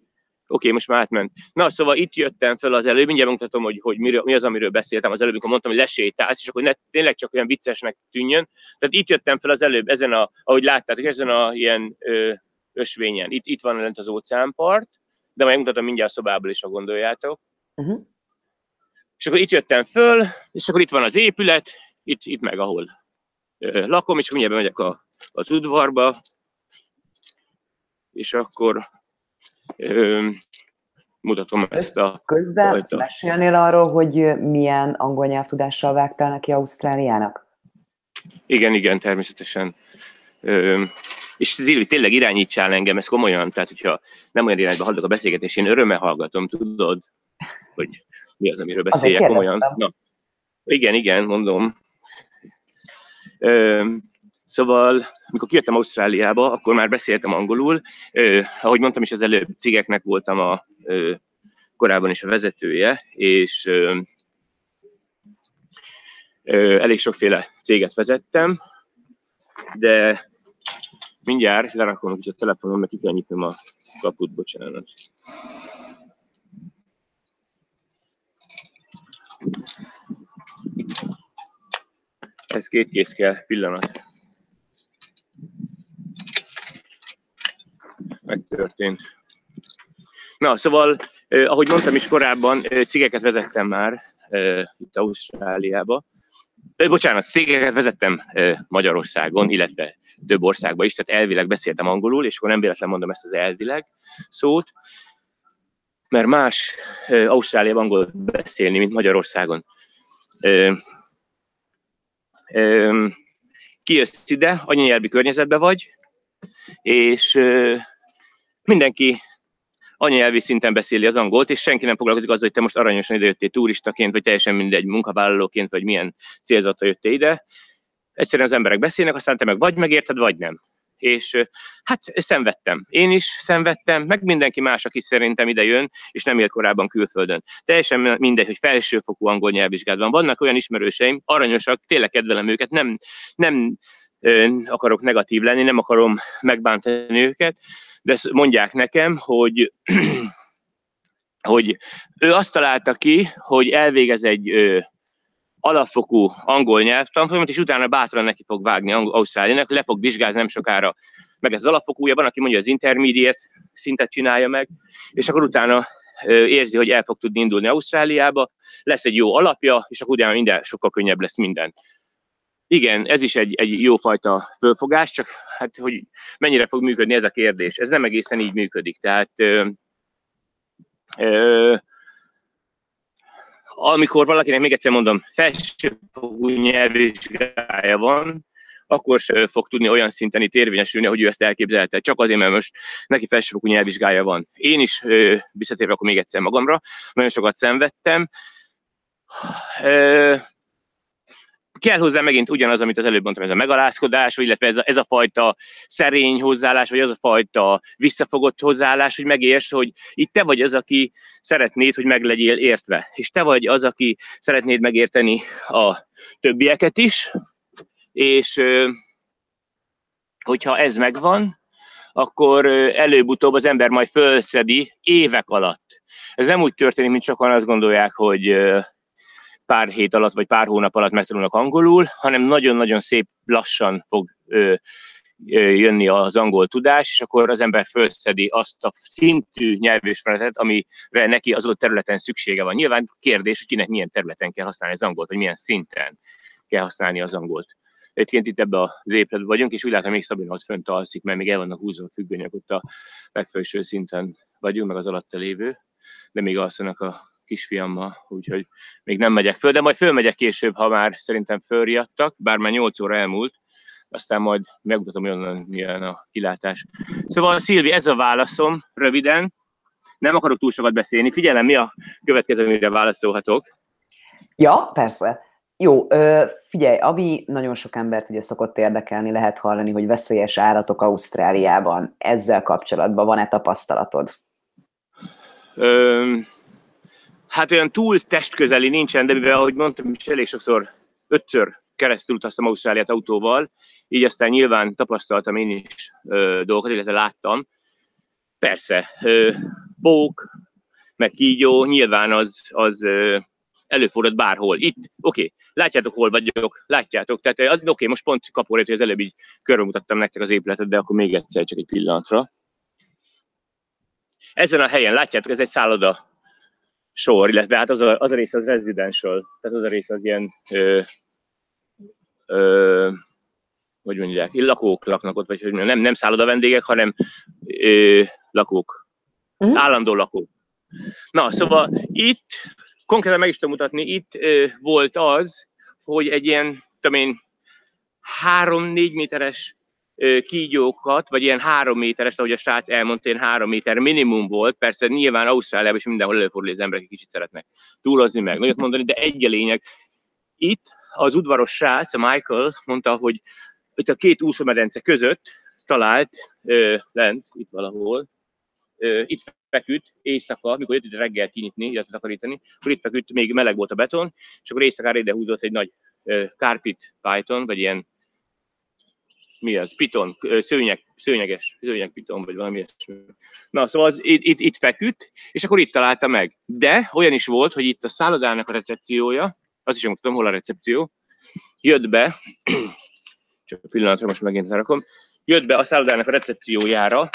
B: okay, most már átment. Na, szóval itt jöttem fel az előbb, mindjárt mutatom, hogy, hogy miről, mi az, amiről beszéltem az előbb, amikor mondtam, hogy lesétálsz, és akkor ne, tényleg csak olyan viccesnek tűnjön. Tehát itt jöttem fel az előbb, ezen a, ahogy láttátok, ezen a ilyen ö, ösvényen. Itt, itt van lent az óceánpart, de majd mutatom mindjárt a szobából is, ha gondoljátok. Uh-huh. És akkor itt jöttem föl, és akkor itt van az épület, itt, itt meg ahol ö, lakom, és mindjárt megyek a, az udvarba, és akkor ö, mutatom ezt a...
A: Közben fajta. mesélnél arról, hogy milyen angol nyelvtudással vágtál neki Ausztráliának?
B: Igen, igen, természetesen. Ö, és tényleg irányítsál engem, ez komolyan, tehát hogyha nem olyan irányba hallok a beszélgetés, én örömmel hallgatom, tudod, hogy mi az, amiről beszéljek komolyan. Na, igen, igen, mondom. Ö, Szóval, amikor kijöttem Ausztráliába, akkor már beszéltem angolul. Eh, ahogy mondtam is, az előbb cégeknek voltam a eh, korábban is a vezetője, és eh, elég sokféle céget vezettem, de Mindjárt lerakom egy a telefonom, mert ki kell nyitnom a kaput, bocsánat. Ez két kész kell, pillanat. Megtörtént. Na, szóval, eh, ahogy mondtam is korábban, eh, cégeket vezettem már eh, itt Ausztráliába. Eh, bocsánat, cégeket vezettem eh, Magyarországon, illetve több országban is, tehát elvileg beszéltem angolul, és akkor nem véletlen mondom ezt az elvileg szót, mert más eh, Ausztráliában angolt beszélni, mint Magyarországon. Eh, eh, kijössz ide, anyanyelvi környezetbe vagy, és eh, mindenki anyanyelvi szinten beszéli az angolt, és senki nem foglalkozik azzal, hogy te most aranyosan idejöttél turistaként, vagy teljesen mindegy munkavállalóként, vagy milyen célzata jöttél ide. Egyszerűen az emberek beszélnek, aztán te meg vagy megérted, vagy nem. És hát szenvedtem. Én is szenvedtem, meg mindenki más, aki szerintem ide jön, és nem élt korábban külföldön. Teljesen mindegy, hogy felsőfokú angol nyelvvizsgát van. Vannak olyan ismerőseim, aranyosak, tényleg kedvelem őket, nem, nem akarok negatív lenni, nem akarom megbántani őket, de mondják nekem, hogy, hogy ő azt találta ki, hogy elvégez egy ö, alapfokú angol nyelvtanfolyamat, és utána bátran neki fog vágni Ausztráliának, le fog vizsgálni nem sokára, meg ez az alapfokúja, van, aki mondja, az intermediate szintet csinálja meg, és akkor utána ö, érzi, hogy el fog tudni indulni Ausztráliába, lesz egy jó alapja, és akkor utána minden sokkal könnyebb lesz minden igen, ez is egy, egy jófajta fölfogás, csak hát, hogy mennyire fog működni ez a kérdés. Ez nem egészen így működik. Tehát ö, ö, amikor valakinek, még egyszer mondom, felsőfokú nyelvvizsgája van, akkor se fog tudni olyan szinten itt érvényesülni, ahogy ő ezt elképzelte. Csak azért, mert most neki felsőfokú nyelvvizsgája van. Én is visszatérve akkor még egyszer magamra, nagyon sokat szenvedtem. Kell hozzá megint ugyanaz, amit az előbb mondtam, ez a megalázkodás, illetve ez a, ez a fajta szerény hozzáállás, vagy az a fajta visszafogott hozzáállás, hogy megérts, hogy itt te vagy az, aki szeretnéd, hogy meglegyél értve. És te vagy az, aki szeretnéd megérteni a többieket is, és hogyha ez megvan, akkor előbb-utóbb az ember majd fölszedi évek alatt. Ez nem úgy történik, mint sokan azt gondolják, hogy pár hét alatt, vagy pár hónap alatt megtanulnak angolul, hanem nagyon-nagyon szép lassan fog ö, jönni az angol tudás, és akkor az ember felszedi azt a szintű nyelvésmenetet, amire neki az adott területen szüksége van. Nyilván kérdés, hogy kinek milyen területen kell használni az angolt, vagy milyen szinten kell használni az angolt. Egyébként itt ebbe az épületben vagyunk, és úgy látom, még Szabina ott fönt alszik, mert még el vannak húzva a függönyök, ott a legfelső szinten vagyunk, meg az alatta lévő, de még alszanak a kisfiammal, úgyhogy még nem megyek föl, de majd fölmegyek később, ha már szerintem fölriadtak, bár már 8 óra elmúlt, aztán majd megmutatom, hogy milyen a kilátás. Szóval Szilvi, ez a válaszom, röviden, nem akarok túl sokat beszélni. Figyelem, mi a következő, mire válaszolhatok?
A: Ja, persze. Jó, figyelj, ami nagyon sok embert ugye szokott érdekelni, lehet hallani, hogy veszélyes állatok Ausztráliában. Ezzel kapcsolatban van-e tapasztalatod?
B: Hát olyan túl testközeli nincsen, de mivel, ahogy mondtam is, elég sokszor ötször keresztül utaztam Ausztráliát autóval, így aztán nyilván tapasztaltam én is ö, dolgokat, illetve láttam. Persze, ö, bók, meg kígyó, nyilván az, az ö, előfordult bárhol. Itt, oké, okay, látjátok, hol vagyok, látjátok, tehát oké, okay, most pont kapórét, hogy az előbb így körbe mutattam nektek az épületet, de akkor még egyszer csak egy pillanatra. Ezen a helyen, látjátok, ez egy szálloda sor, illetve hát az a, az a rész az residential, tehát az a rész az ilyen, ö, ö, hogy mondják, lakók laknak ott, vagy hogy nem, nem szálloda vendégek, hanem ö, lakók, uh-huh. állandó lakók. Na, szóval itt, konkrétan meg is tudom mutatni, itt ö, volt az, hogy egy ilyen, tudom én, három-négy méteres kígyókat, vagy ilyen három méteres, ahogy a srác elmondta, ilyen három méter minimum volt. Persze nyilván Ausztráliában is mindenhol előfordul, az emberek kicsit szeretnek túlozni meg, nagyot mondani, de egy a lényeg. Itt az udvaros srác, a Michael mondta, hogy itt a két úszómedence között talált ö, lent, itt valahol, ö, itt feküdt éjszaka, mikor jött itt reggel kinyitni, illetve takarítani, akkor itt feküdt, még meleg volt a beton, és akkor éjszakára ide húzott egy nagy ö, carpet python, vagy ilyen mi az, piton, szőnyeg, szőnyeges, szőnyeg piton, vagy valami ilyesmi. Na, szóval az, itt, itt, feküdt, és akkor itt találta meg. De olyan is volt, hogy itt a szállodának a recepciója, azt is mondtam, hol a recepció, jött be, csak a pillanatra most megint lerakom, jött be a szállodának a recepciójára,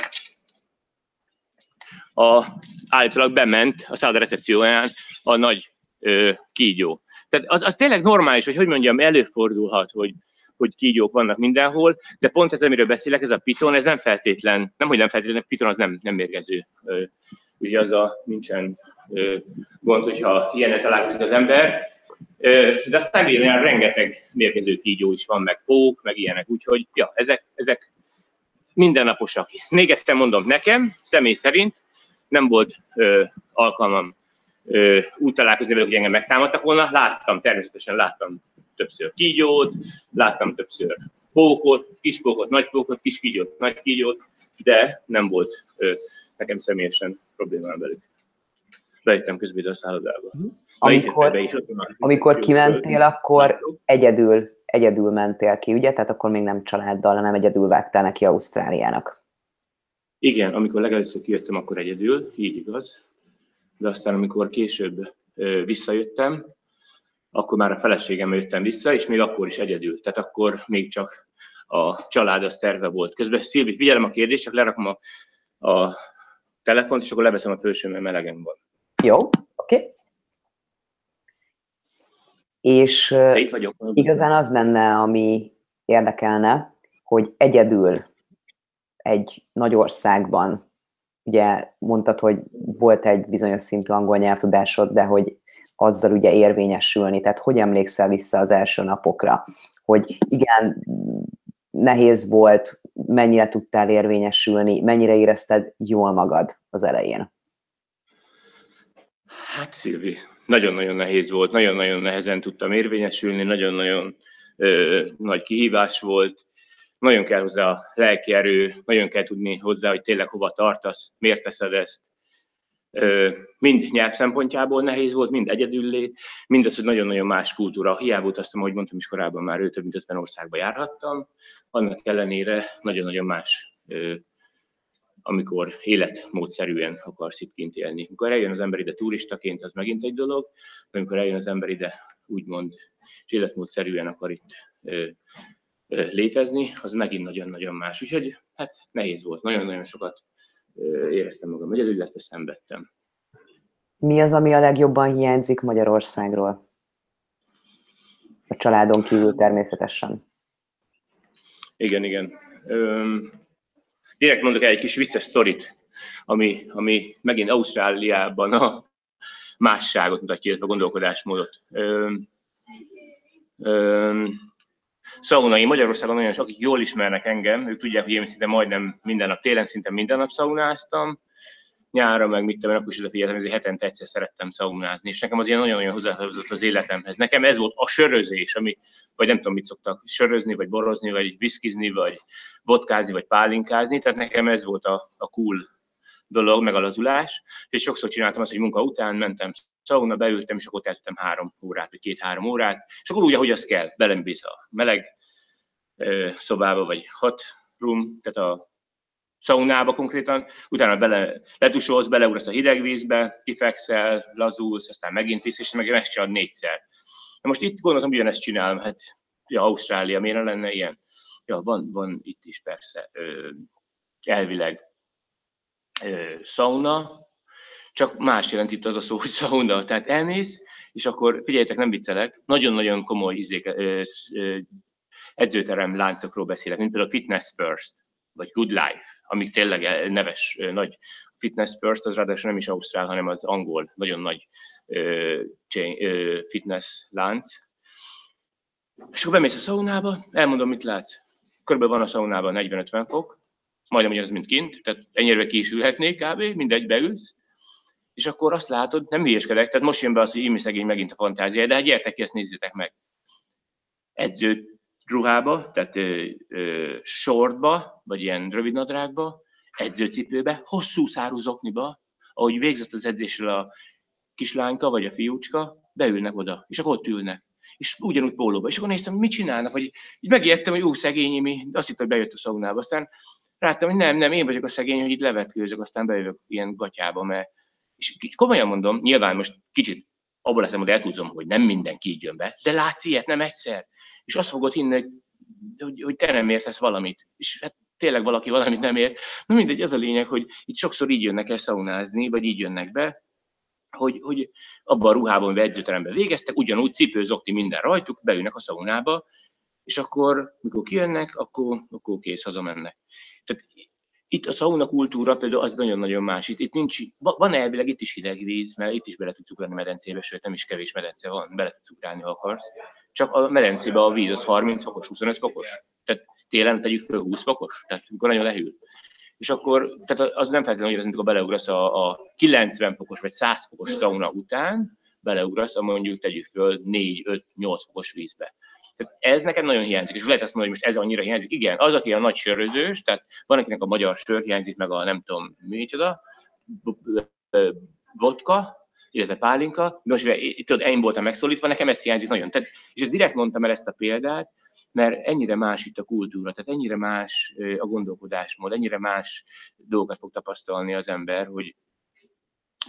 B: a, állítólag bement a szálloda recepcióján a nagy ö, kígyó. Tehát az, az tényleg normális, hogy hogy mondjam, előfordulhat, hogy, hogy kígyók vannak mindenhol, de pont ez, amiről beszélek, ez a piton, ez nem feltétlen, nem, hogy nem feltétlen, piton az nem, nem mérgező. Ugye az a nincsen gond, hogyha ilyenet találkozik az ember, de aztán ilyen rengeteg mérgező kígyó is van, meg pók, meg ilyenek, úgyhogy ja, ezek, ezek mindennaposak. Még egyszer mondom, nekem személy szerint nem volt ö, alkalmam ö, úgy találkozni velük, hogy engem megtámadtak volna. Láttam, természetesen láttam többször kígyót, láttam többször pókot, kispókot, nagypókot, kis kígyót, nagy kígyót, de nem volt ö, nekem személyesen problémám velük. Bejöttem közben a szállodába.
A: Mhm. Amikor, be is, ott van, amikor kimentél, akkor egyedül, egyedül mentél ki, ugye? Tehát akkor még nem családdal, hanem egyedül vágtál neki Ausztráliának.
B: Igen, amikor legelőször kijöttem, akkor egyedül, így igaz. De aztán, amikor később ö, visszajöttem, akkor már a feleségemmel jöttem vissza, és még akkor is egyedül. Tehát akkor még csak a család az terve volt. Közben Szilvi, figyelem a kérdést, csak lerakom a, a telefont, és akkor leveszem a felső, mert melegem van.
A: Jó, oké. Okay. És
B: itt vagyok.
A: igazán az lenne, ami érdekelne, hogy egyedül egy nagy országban, ugye mondtad, hogy volt egy bizonyos szintű angol nyelvtudásod, de hogy azzal ugye érvényesülni, tehát hogy emlékszel vissza az első napokra, hogy igen, nehéz volt, mennyire tudtál érvényesülni, mennyire érezted jól magad az elején?
B: Hát Szilvi, nagyon-nagyon nehéz volt, nagyon-nagyon nehezen tudtam érvényesülni, nagyon-nagyon ö, nagy kihívás volt, nagyon kell hozzá a lelki erő, nagyon kell tudni hozzá, hogy tényleg hova tartasz, miért teszed ezt. Mind nyelv szempontjából nehéz volt, mind egyedüllé, mind az, nagyon-nagyon más kultúra. Hiába utaztam, ahogy mondtam is korábban, már több mint 50 országba járhattam, annak ellenére nagyon-nagyon más amikor életmódszerűen akarsz itt kint élni. Amikor eljön az ember ide turistaként, az megint egy dolog, amikor eljön az ember ide úgymond és életmódszerűen akar itt létezni, az megint nagyon-nagyon más. Úgyhogy hát nehéz volt, nagyon-nagyon sokat éreztem magam egyedül, illetve szenvedtem.
A: Mi az, ami a legjobban hiányzik Magyarországról? A családon kívül természetesen.
B: Igen, igen. Üm, direkt mondok el egy kis vicces sztorit, ami, ami megint Ausztráliában a másságot mutatja, illetve a gondolkodásmódot. Üm, üm, szaunai Magyarországon olyan is, akik jól ismernek engem, ők tudják, hogy én szinte majdnem minden nap, télen szinte minden nap szaunáztam, nyára meg mit tudom, akkor is odafigyeltem, hogy hetente egyszer szerettem szaunázni, és nekem az ilyen nagyon-nagyon hozzáhozott az életemhez. Nekem ez volt a sörözés, ami, vagy nem tudom, mit szoktak, sörözni, vagy borozni, vagy viszkizni, vagy vodkázni, vagy pálinkázni, tehát nekem ez volt a, a cool dolog, meg a lazulás, és sokszor csináltam azt, hogy munka után mentem szauna, beültem, és akkor tettem három órát, vagy két-három órát, és akkor úgy, ahogy az kell, belembész a meleg ö, szobába, vagy hot room, tehát a szaunába konkrétan, utána bele, letusolsz, beleugrasz a hideg vízbe, kifekszel, lazulsz, aztán megint visz, és meg megcsinálod négyszer. Na most itt gondoltam, ugyanezt csinálom, hát ja, Ausztrália, miért lenne ilyen? Ja, van, van itt is persze, ö, elvileg sauna, csak más jelent itt az a szó, hogy sauna. Tehát elmész, és akkor figyeljetek, nem viccelek, nagyon-nagyon komoly izék, ö, ö, edzőterem láncokról beszélek, mint például Fitness First, vagy Good Life, amik tényleg neves, nagy Fitness First, az ráadásul nem is Ausztrál, hanem az angol, nagyon nagy fitness lánc. És akkor bemész a szaunába, elmondom, mit látsz. Körülbelül van a szaunában 40-50 fok, majdnem ugyanaz, mint kint, tehát ennyire ki is ülhetnék kb., mindegy, beülsz, és akkor azt látod, nem hülyeskedek, tehát most jön be az, hogy imi szegény megint a fantáziája, de hát gyertek ki, ezt nézzétek meg. Edző ruhába, tehát ö, ö, shortba, vagy ilyen rövidnadrágba, edzőcipőbe, hosszú szárú zokniba, ahogy végzett az edzésről a kislányka vagy a fiúcska, beülnek oda, és akkor ott ülnek. és ugyanúgy pólóba. És akkor néztem, hogy mit csinálnak, vagy így megijedtem, hogy jó szegény, mi azt hittem, hogy bejött a szaunába. Aztán láttam, hogy nem, nem, én vagyok a szegény, hogy itt levetkőzök, aztán bejövök ilyen gatyába, mert és komolyan mondom, nyilván most kicsit abból leszem, hogy eltúzom, hogy nem mindenki így jön be, de látsz ilyet nem egyszer. És azt fogod hinni, hogy, hogy, hogy te nem értesz valamit. És hát tényleg valaki valamit nem ért. Na mindegy, az a lényeg, hogy itt sokszor így jönnek el szaunázni, vagy így jönnek be, hogy, hogy abban a ruhában, vagy edzőteremben végeztek, ugyanúgy cipő, zokti, minden rajtuk, beülnek a szaunába, és akkor, mikor kijönnek, akkor, akkor kész, hazamennek. Tehát itt a sauna kultúra például az nagyon-nagyon más. Itt, itt nincs, van elvileg itt is hideg víz, mert itt is bele tudsz ugrani medencébe, sőt nem is kevés medence van, bele tudsz ugrálni, ha akarsz. Csak a medencébe a víz az 30 fokos, 25 fokos. Tehát télen tegyük föl 20 fokos, tehát amikor nagyon lehűl. És akkor, tehát az nem feltétlenül hogy amikor beleugrasz a, a 90 fokos vagy 100 fokos sauna után, beleugrasz a mondjuk tegyük föl 4-5-8 fokos vízbe. Tehát ez neked nagyon hiányzik, és lehet azt mondani, hogy most ez annyira hiányzik. Igen, az, aki a nagy sörözős, tehát van, akinek a magyar sör hiányzik, meg a nem tudom, micsoda, vodka, illetve pálinka, de most tudod, én voltam megszólítva, nekem ez hiányzik nagyon. Tehát, és ezt direkt mondtam el ezt a példát, mert ennyire más itt a kultúra, tehát ennyire más a gondolkodásmód, ennyire más dolgokat fog tapasztalni az ember, hogy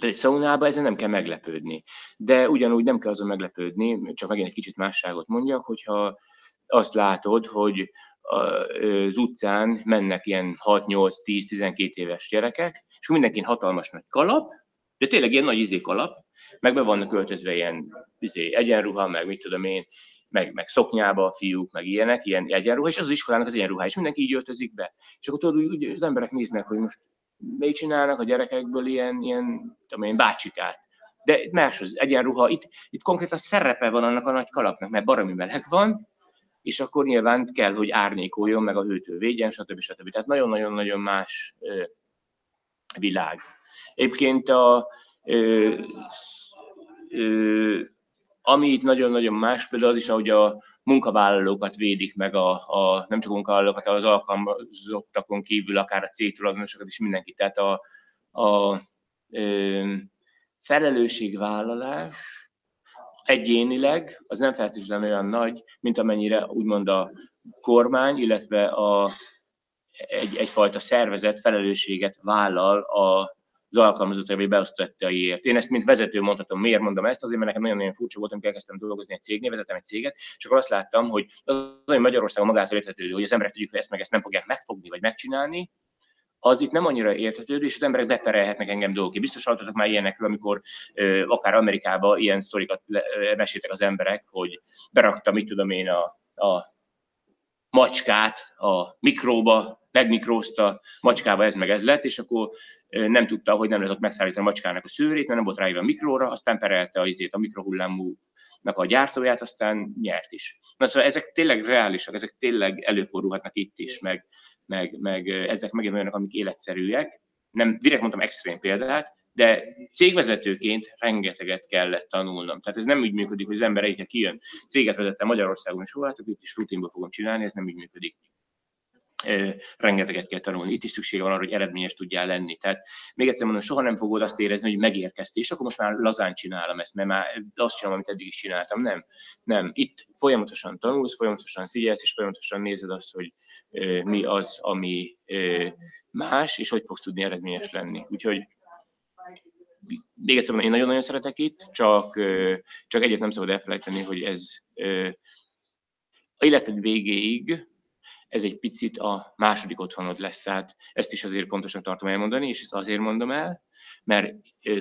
B: egy szaunában ezen nem kell meglepődni. De ugyanúgy nem kell azon meglepődni, csak megint egy kicsit másságot mondjak, hogyha azt látod, hogy az utcán mennek ilyen 6-8-10-12 éves gyerekek, és mindenkin hatalmas nagy kalap, de tényleg ilyen nagy izé kalap, meg be vannak költözve ilyen izé, egyenruha, meg mit tudom én, meg, meg szoknyába a fiúk, meg ilyenek, ilyen egyenruha, és az, az iskolának az egyenruha, és mindenki így öltözik be. És akkor tudod, úgy, az emberek néznek, hogy most még csinálnak a gyerekekből ilyen, ilyen tudom én, bácsikát. De más az egyenruha, itt, itt konkrétan szerepe van annak a nagy kalapnak, mert baromi meleg van, és akkor nyilván kell, hogy árnyékoljon, meg a hőtől védjen, stb. stb. Tehát nagyon-nagyon-nagyon más ö, világ. Egyébként a, ö, ö, ami itt nagyon-nagyon más, például az is, ahogy a munkavállalókat védik meg, a, a, nem csak munkavállalókat, az alkalmazottakon kívül, akár a cégtulajdonosokat is mindenki. Tehát a, a ö, felelősségvállalás egyénileg az nem feltétlenül olyan nagy, mint amennyire úgymond a kormány, illetve a, egy, egyfajta szervezet felelősséget vállal a az alkalmazottai vagy beosztottaiért. Én ezt mint vezető mondhatom. Miért mondom ezt? Azért, mert nekem nagyon-nagyon furcsa volt, amikor elkezdtem dolgozni egy cégnél, vezetem egy céget, és akkor azt láttam, hogy az, ami Magyarországon magától érthető, hogy az emberek tudjuk, hogy ezt meg ezt nem fogják megfogni vagy megcsinálni, az itt nem annyira érthető, és az emberek beperelhetnek engem dolgok. Biztos hallottatok már ilyenekről, amikor ö, akár Amerikában ilyen sztorikat meséltek az emberek, hogy berakta, mit tudom én, a, a macskát a mikróba, megmikrózta, macskába ez meg ez lett, és akkor nem tudta, hogy nem lehetett megszállítani a macskának a szőrét, mert nem volt ráírva a mikróra, aztán perelte a, izét, a mikrohullámú a gyártóját, aztán nyert is. Na szóval ezek tényleg reálisak, ezek tényleg előfordulhatnak itt is, meg, meg, meg ezek megint olyanok, amik életszerűek. Nem direkt mondtam extrém példát, de cégvezetőként rengeteget kellett tanulnom. Tehát ez nem úgy működik, hogy az ember egyre kijön. Céget vezettem Magyarországon, és hol itt is rutinba fogom csinálni, ez nem így működik rengeteget kell tanulni. Itt is szüksége van arra, hogy eredményes tudjál lenni. Tehát még egyszer mondom, soha nem fogod azt érezni, hogy megérkeztél, és akkor most már lazán csinálom ezt, mert már azt csinálom, amit eddig is csináltam. Nem. Nem. Itt folyamatosan tanulsz, folyamatosan figyelsz, és folyamatosan nézed azt, hogy mi az, ami más, és hogy fogsz tudni eredményes lenni. Úgyhogy még egyszer mondom, én nagyon-nagyon szeretek itt, csak, csak egyet nem szabad elfelejteni, hogy ez a életed végéig ez egy picit a második otthonod lesz. Tehát ezt is azért fontosnak tartom elmondani, és ezt azért mondom el, mert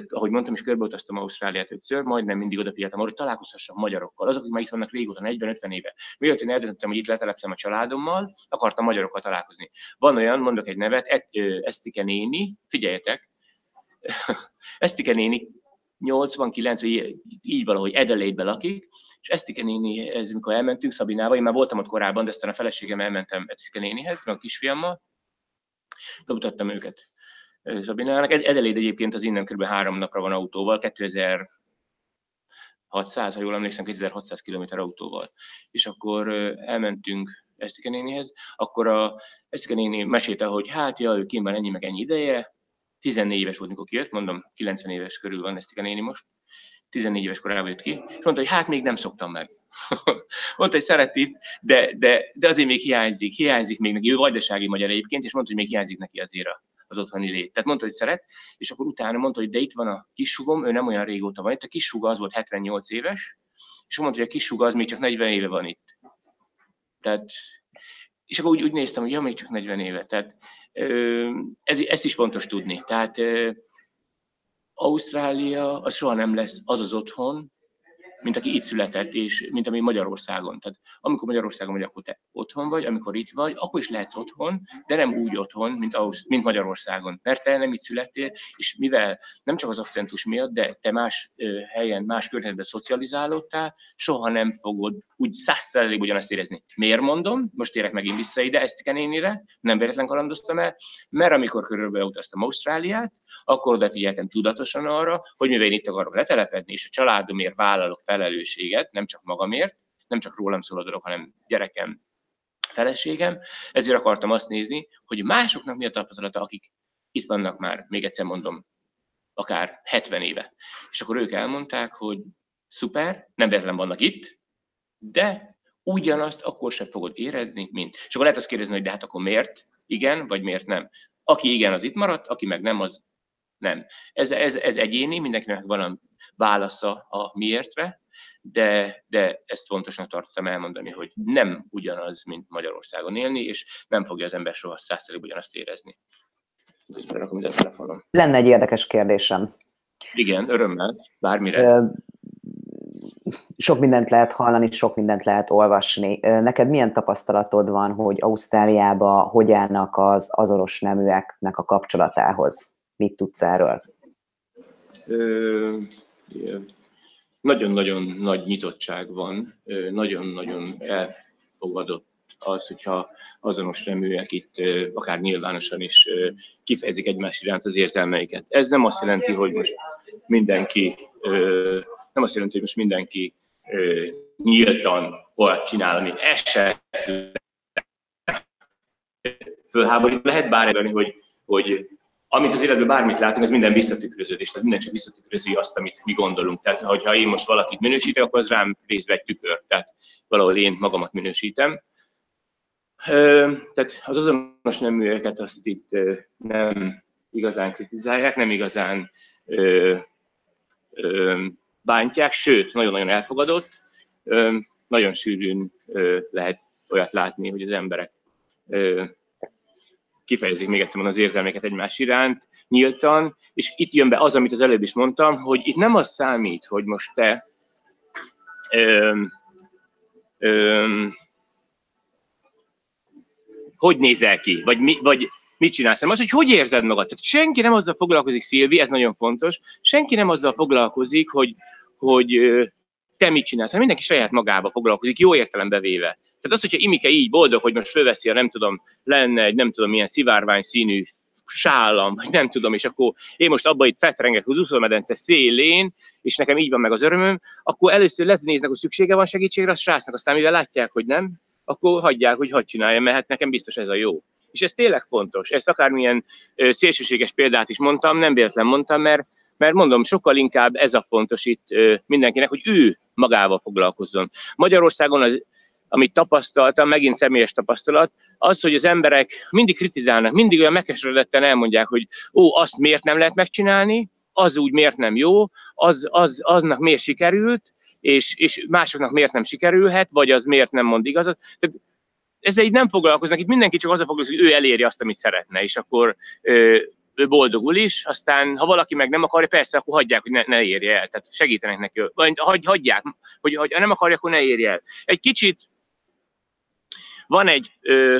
B: ahogy mondtam, is körbeutaztam Ausztráliát ötször, majdnem mindig odafigyeltem arra, hogy találkozhassam magyarokkal, azok, akik már itt vannak régóta, 40-50 éve. Mielőtt én eldöntöttem, hogy itt letelepszem a családommal, akartam magyarokkal találkozni. Van olyan, mondok egy nevet, Esztike néni, figyeljetek, Esztike néni 89, vagy így valahogy Adelaide-be lakik, és Esztike nénihez, amikor elmentünk Szabinával, én már voltam ott korábban, de aztán a feleségem elmentem Esztike nénihez, meg a kisfiammal, bemutattam őket Szabinának. Adelaide egyébként az innen kb. három napra van autóval, 2600, ha jól emlékszem, 2600 km autóval. És akkor elmentünk Esztike nénihez, akkor a Esztike néni mesélte, hogy hát, ja, ő kínban ennyi meg ennyi ideje, 14 éves volt, mikor kijött, mondom, 90 éves körül van Esztike néni most, 14 éves korában jött ki, és mondta, hogy hát még nem szoktam meg. mondta, hogy szeret itt, de, de, de azért még hiányzik, hiányzik még neki, ő vajdasági magyar egyébként, és mondta, hogy még hiányzik neki azért az otthoni lét. Tehát mondta, hogy szeret, és akkor utána mondta, hogy de itt van a kisugom, ő nem olyan régóta van itt, a kisuga az volt 78 éves, és mondta, hogy a kisuga az még csak 40 éve van itt. Tehát, és akkor úgy, úgy néztem, hogy ja, még csak 40 éve. Tehát ez, ezt is fontos tudni. Tehát Ausztrália az soha nem lesz az az otthon, mint aki itt született, és mint ami Magyarországon. Tehát amikor Magyarországon vagy, akkor te otthon vagy, amikor itt vagy, akkor is lehetsz otthon, de nem úgy otthon, mint, ahhoz, mint Magyarországon. Mert te nem itt születtél, és mivel nem csak az akcentus miatt, de te más helyen, más környezetben szocializálódtál, soha nem fogod úgy százszerzelék ugyanazt érezni. Miért mondom? Most érek megint vissza ide, ezt kenénire, nem véletlen kalandoztam el, mert amikor körülbelül utaztam Ausztráliát, akkor oda figyeltem tudatosan arra, hogy mivel én itt akarok letelepedni, és a családomért vállalok felelősséget, nem csak magamért, nem csak rólam szól a dolog, hanem gyerekem, feleségem, ezért akartam azt nézni, hogy másoknak mi a tapasztalata, akik itt vannak már, még egyszer mondom, akár 70 éve. És akkor ők elmondták, hogy szuper, nem véletlen vannak itt, de ugyanazt akkor sem fogod érezni, mint. És akkor lehet azt kérdezni, hogy de hát akkor miért igen, vagy miért nem. Aki igen, az itt maradt, aki meg nem, az nem. Ez, ez, ez egyéni, mindenkinek van válasza a miértre, de, de ezt fontosnak tartottam elmondani, hogy nem ugyanaz, mint Magyarországon élni, és nem fogja az ember soha százszerűbb ugyanazt érezni.
A: Lenne egy érdekes kérdésem.
B: Igen, örömmel, bármire.
A: Sok mindent lehet hallani, sok mindent lehet olvasni. Neked milyen tapasztalatod van, hogy Ausztráliába hogy állnak az azonos neműeknek a kapcsolatához? Mit tudsz erről?
B: Nagyon-nagyon nagy nyitottság van, nagyon-nagyon elfogadott az, hogyha azonos neműek itt akár nyilvánosan is kifejezik egymás iránt az érzelmeiket. Ez nem azt jelenti, hogy most mindenki, nem azt jelenti, hogy most mindenki nyíltan olyat csinál, ami esetleg fölháborít. Lehet bár hogy, hogy amit az életben bármit látunk, az minden visszatükröződés, tehát minden csak visszatükrözi azt, amit mi gondolunk. Tehát, hogyha én most valakit minősítek, akkor az rám részve egy tükör, tehát valahol én magamat minősítem. Tehát az azonos neműeket azt itt nem igazán kritizálják, nem igazán bántják, sőt, nagyon-nagyon elfogadott. Nagyon sűrűn lehet olyat látni, hogy az emberek kifejezik még egyszer az érzelmeket egymás iránt nyíltan, és itt jön be az, amit az előbb is mondtam, hogy itt nem az számít, hogy most te öm, öm, hogy nézel ki, vagy, mi, vagy mit csinálsz, hanem az, hogy hogy érzed magad. Tehát senki nem azzal foglalkozik, Szilvi, ez nagyon fontos, senki nem azzal foglalkozik, hogy, hogy te mit csinálsz, hanem mindenki saját magába foglalkozik, jó értelembe véve. Tehát az, hogyha Imike így boldog, hogy most fölveszi a nem tudom, lenne egy nem tudom milyen szivárvány színű sállam, vagy nem tudom, és akkor én most abba itt fetrengek az úszómedence szélén, és nekem így van meg az örömöm, akkor először néznek, hogy szüksége van segítségre a srácnak, aztán mivel látják, hogy nem, akkor hagyják, hogy hadd csinálja, mert hát nekem biztos ez a jó. És ez tényleg fontos. Ezt akármilyen szélsőséges példát is mondtam, nem véletlen mondtam, mert, mert mondom, sokkal inkább ez a fontos itt mindenkinek, hogy ő magával foglalkozzon. Magyarországon az amit tapasztaltam, megint személyes tapasztalat, az, hogy az emberek mindig kritizálnak, mindig olyan megkeseredetten elmondják, hogy ó, azt miért nem lehet megcsinálni, az úgy miért nem jó, az, az, aznak miért sikerült, és, és másoknak miért nem sikerülhet, vagy az miért nem mond igazat. Tehát ezzel így nem foglalkoznak, itt mindenki csak azzal foglalkozik, hogy ő eléri azt, amit szeretne, és akkor ö, ő boldogul is, aztán ha valaki meg nem akarja, persze, akkor hagyják, hogy ne, ne érje el, tehát segítenek neki, vagy hagy, hagyják, hogy, ha nem akarja, akkor ne érje el. Egy kicsit van egy ö,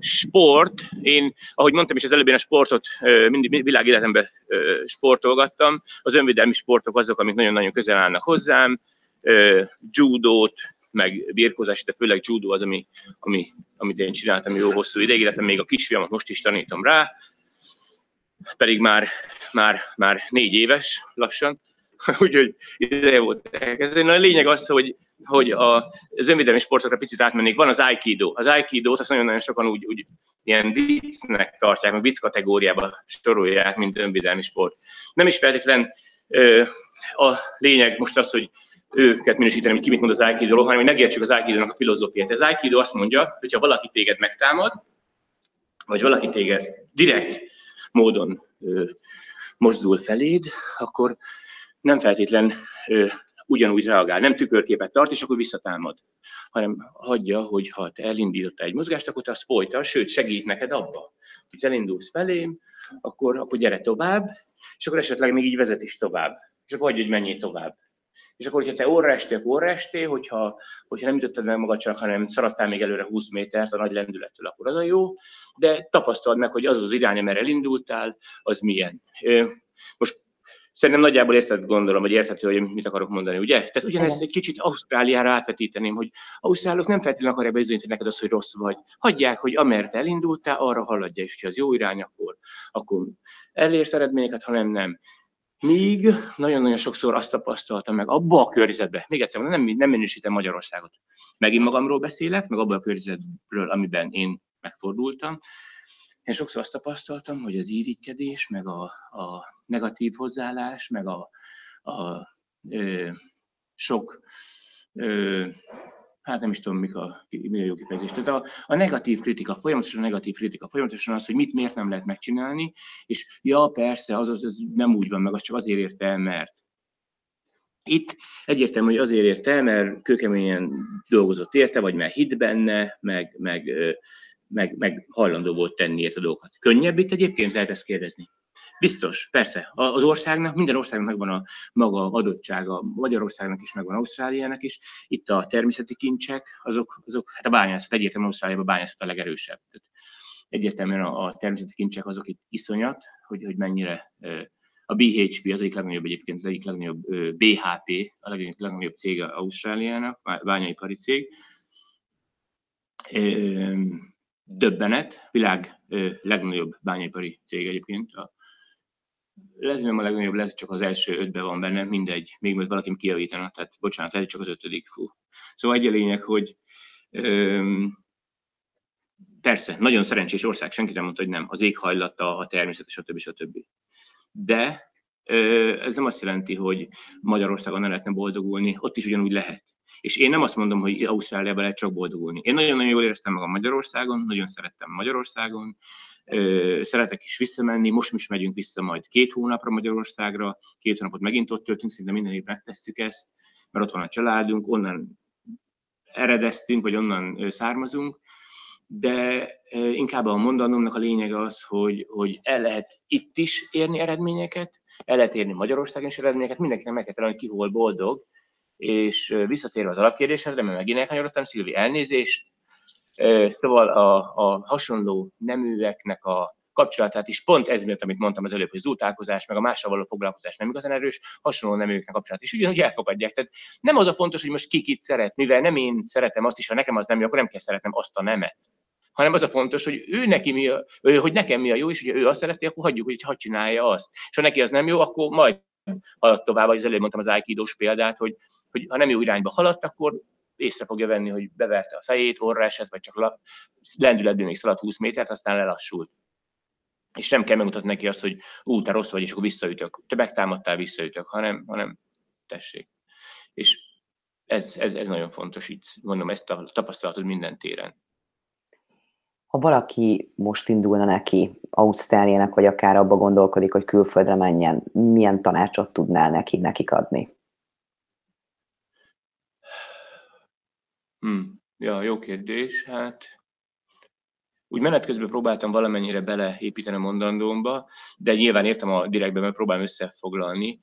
B: sport, én, ahogy mondtam is az előbb, én a sportot ö, mindig világéletemben ö, sportolgattam. Az önvédelmi sportok azok, amik nagyon-nagyon közel állnak hozzám. Ö, judót, meg birkózás, de főleg judó az, ami, ami, amit én csináltam jó hosszú ideig, illetve még a kisfiamat most is tanítom rá, pedig már, már, már négy éves lassan, úgyhogy ideje volt elkezdeni. A lényeg az, hogy hogy a, az önvédelmi sportokra picit átmennék. Van az Aikido. Az Aikido-t azt nagyon-nagyon sokan úgy, úgy ilyen viccnek tartják, meg vicc kategóriába sorolják, mint önvédelmi sport. Nem is feltétlen a lényeg most az, hogy őket minősíteni, hogy ki mit mond az aikido hanem hogy megértsük az aikido a filozófiát. Az aikido azt mondja, hogy ha valaki téged megtámad, vagy valaki téged direkt módon ö, mozdul feléd, akkor nem feltétlen ö, ugyanúgy reagál, nem tükörképet tart, és akkor visszatámad, hanem hagyja, hogy ha te elindítottál egy mozgást, akkor te azt folytasd, sőt segít neked abba, hogy elindulsz felém, akkor, akkor gyere tovább, és akkor esetleg még így vezet is tovább, és akkor hagyja, hogy menjél tovább. És akkor, hogyha te óra estél, akkor óra estél, hogyha, hogyha nem ütötted meg magad csak, hanem szaradtál még előre 20 métert a nagy lendülettől, akkor az a jó, de tapasztald meg, hogy az az irány, amire elindultál, az milyen. Most Szerintem nagyjából érted, gondolom, vagy érthető, hogy mit akarok mondani, ugye? Tehát ugyanezt egy kicsit Ausztráliára átvetíteném, hogy Ausztrálok nem feltétlenül akarják bizonyítani neked azt, hogy rossz vagy. Hagyják, hogy amert elindultál, arra haladja, és ha az jó irány, akkor, akkor elérsz eredményeket, ha nem, nem. Míg nagyon-nagyon sokszor azt tapasztaltam meg abba a környezetbe, még egyszer nem, nem minősítem Magyarországot. Megint magamról beszélek, meg abban a környezetről, amiben én megfordultam. Én sokszor azt tapasztaltam, hogy az irigykedés, meg a, a negatív hozzáállás, meg a, a ö, sok ö, hát nem is tudom, mik a, mi a jó kifejezés. Tehát a, a negatív kritika, folyamatosan a negatív kritika, folyamatosan az, hogy mit miért nem lehet megcsinálni, és ja, persze, az, az, az nem úgy van meg, az csak azért érte el, mert. Itt egyértelmű, hogy azért érte mert kőkeményen dolgozott érte, vagy mert hit benne, meg, meg, meg, meg hajlandó volt tenni ezt a dolgokat. Könnyebb itt egyébként lehet ezt kérdezni. Biztos, persze. Az országnak, minden országnak megvan a maga adottsága, Magyarországnak is megvan, Ausztráliának is. Itt a természeti kincsek, azok, azok hát a bányászat, egyértelműen Ausztráliában a bányászat a legerősebb. Tehát egyértelműen a, a természeti kincsek azok itt iszonyat, hogy, hogy mennyire a BHP az egyik legnagyobb egyébként, az egyik legnagyobb BHP, a legnagyobb, legnagyobb cég Ausztráliának, bányaipari cég. Döbbenet, világ legnagyobb bányaipari cég egyébként, a lehet, nem a legnagyobb, lehet, csak az első ötben van benne, mindegy, még majd valaki kijavítana, tehát bocsánat, lehet csak az ötödik, fú. Szóval egy a lényeg, hogy öm, persze, nagyon szerencsés ország, senki nem mondta, hogy nem, az éghajlata, a természet, stb. stb. De ez nem azt jelenti, hogy Magyarországon nem lehetne boldogulni, ott is ugyanúgy lehet. És én nem azt mondom, hogy Ausztráliában lehet csak boldogulni. Én nagyon-nagyon jól éreztem magam Magyarországon, nagyon szerettem Magyarországon, szeretek is visszamenni, most is megyünk vissza majd két hónapra Magyarországra, két hónapot megint ott töltünk, szinte minden évben megtesszük ezt, mert ott van a családunk, onnan eredeztünk, vagy onnan származunk, de inkább a mondanomnak a lényege az, hogy, hogy el lehet itt is érni eredményeket, el lehet érni Magyarországon is eredményeket, mindenkinek meg kell találni, ki hol boldog, és visszatérve az alapkérdéshez, mert megint elkanyarodtam, Szilvi, elnézést, Szóval a, a hasonló neműeknek a kapcsolatát is pont ez miatt, amit mondtam az előbb, hogy zútálkozás, meg a mással való foglalkozás nem igazán erős, hasonló neműeknek kapcsolat is ugyanúgy elfogadják. Tehát nem az a fontos, hogy most ki kit szeret, mivel nem én szeretem azt is, ha nekem az nem jó, akkor nem kell szeretnem azt a nemet hanem az a fontos, hogy ő neki mi a, hogy nekem mi a jó, és hogyha ő azt szereti, akkor hagyjuk, hogy hadd csinálja azt. És ha neki az nem jó, akkor majd halad tovább, vagy az előbb mondtam az aikidós példát, hogy, hogy ha nem jó irányba haladt, akkor észre fogja venni, hogy beverte a fejét, orra esett, vagy csak lap, lendületben még szaladt 20 métert, aztán lelassult. És nem kell megmutatni neki azt, hogy ú, te rossz vagy, és akkor visszaütök. Te megtámadtál, visszaütök, hanem, hanem tessék. És ez, ez, ez nagyon fontos, így mondom, ezt a tapasztalatod minden téren.
A: Ha valaki most indulna neki Ausztráliának, vagy akár abba gondolkodik, hogy külföldre menjen, milyen tanácsot tudnál neki, nekik adni?
B: Hmm. Ja, jó kérdés. Hát úgy menet közben próbáltam valamennyire beleépíteni a mondandómba, de nyilván értem a direktben, mert próbálom összefoglalni.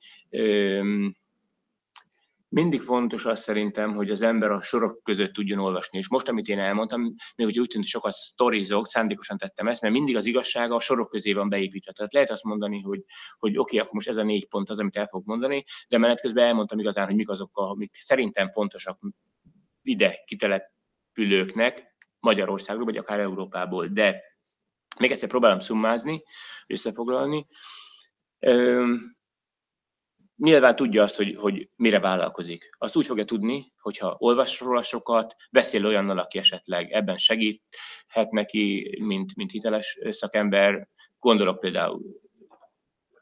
B: Mindig fontos az szerintem, hogy az ember a sorok között tudjon olvasni. És most, amit én elmondtam, még úgy tűnt, hogy sokat sztorizok, szándékosan tettem ezt, mert mindig az igazsága a sorok közé van beépítve. Tehát lehet azt mondani, hogy, hogy oké, okay, akkor most ez a négy pont az, amit el fog mondani, de menet közben elmondtam igazán, hogy mik azok, amik szerintem fontosak ide kitelepülőknek Magyarországról, vagy akár Európából. De még egyszer próbálom szummázni, összefoglalni. Nyilván tudja azt, hogy, hogy mire vállalkozik. Azt úgy fogja tudni, hogyha olvas róla sokat, beszél olyannal, aki esetleg ebben segíthet neki, mint, mint hiteles szakember. Gondolok például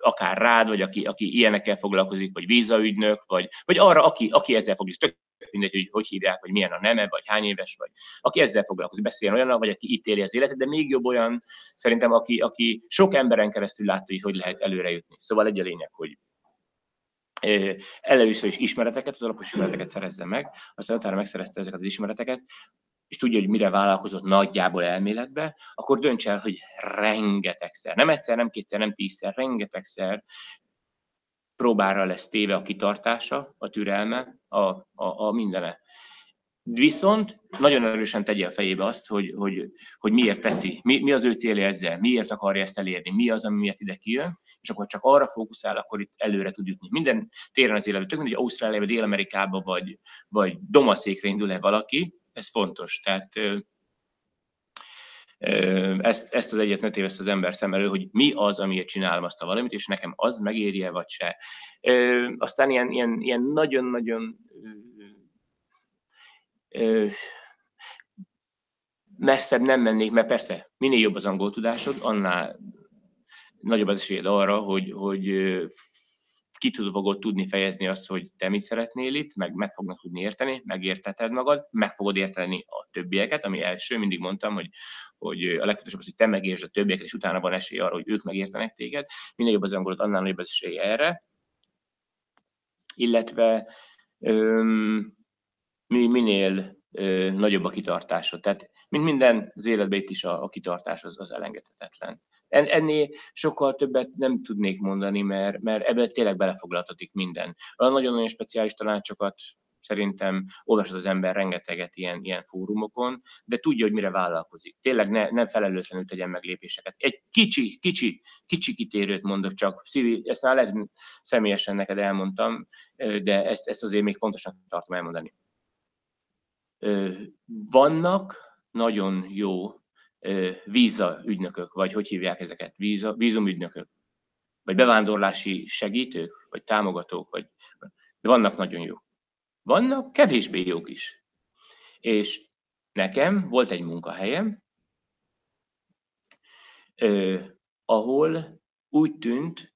B: akár rád, vagy aki, aki ilyenekkel foglalkozik, vagy vízaügynök, vagy, vagy arra, aki, aki ezzel foglalkozik, tök mindegy, hogy hogy hívják, vagy milyen a neme, vagy hány éves, vagy aki ezzel foglalkozik, beszél olyan, vagy aki itt éli az életet, de még jobb olyan, szerintem, aki, aki sok emberen keresztül látta, hogy hogy lehet előre jutni. Szóval egy a lényeg, hogy először is ismereteket, az alapos ismereteket szerezze meg, aztán utána megszerezte ezeket az ismereteket, és tudja, hogy mire vállalkozott nagyjából elméletbe, akkor dönts el, hogy rengetegszer, nem egyszer, nem kétszer, nem tízszer, rengetegszer próbára lesz téve a kitartása, a türelme, a, a, a mindene. Viszont nagyon erősen tegye a fejébe azt, hogy, hogy, hogy miért teszi, mi, mi az ő célja ezzel, miért akarja ezt elérni, mi az, ami miatt ide kijön, és akkor csak arra fókuszál, akkor itt előre tud jutni. Minden téren az életben, tök mindegy, Ausztráliában, Dél-Amerikában, vagy, vagy domaszékre indul-e valaki, ez fontos. Tehát ezt, ezt az egyet ne téveszt az ember szem elő, hogy mi az, amiért csinálom azt a valamit, és nekem az megéri-e, vagy se. Aztán ilyen, ilyen, ilyen nagyon-nagyon messzebb nem mennék, mert persze, minél jobb az angol tudásod, annál nagyobb az esélyed arra, hogy, hogy ki fogod tudni fejezni azt, hogy te mit szeretnél itt, meg meg fognak tudni érteni, megérteted magad, meg fogod érteni a többieket, ami első, mindig mondtam, hogy, hogy a legfontosabb az, hogy te megértsd a többieket, és utána van esély arra, hogy ők megértenek téged. Minél jobb az angolod, annál nagyobb az esély erre. Illetve öm, minél ö, nagyobb a kitartásod. Tehát, mint minden az életben itt is a, a kitartás az, az elengedhetetlen. Ennél sokkal többet nem tudnék mondani, mert, mert ebben tényleg belefoglaltatik minden. Olyan nagyon-nagyon speciális tanácsokat szerintem olvasod az ember rengeteget ilyen, ilyen fórumokon, de tudja, hogy mire vállalkozik. Tényleg ne, nem felelőtlenül tegyen meg lépéseket. Egy kicsi, kicsi, kicsi kitérőt mondok csak. Szívi, ezt már lehet személyesen neked elmondtam, de ezt, ezt azért még fontosnak tartom elmondani. Vannak nagyon jó víza ügynökök, vagy hogy hívják ezeket, víza, vízumügynökök, vagy bevándorlási segítők, vagy támogatók, vagy, de vannak nagyon jók. Vannak kevésbé jók is. És nekem volt egy munkahelyem, eh, ahol úgy tűnt,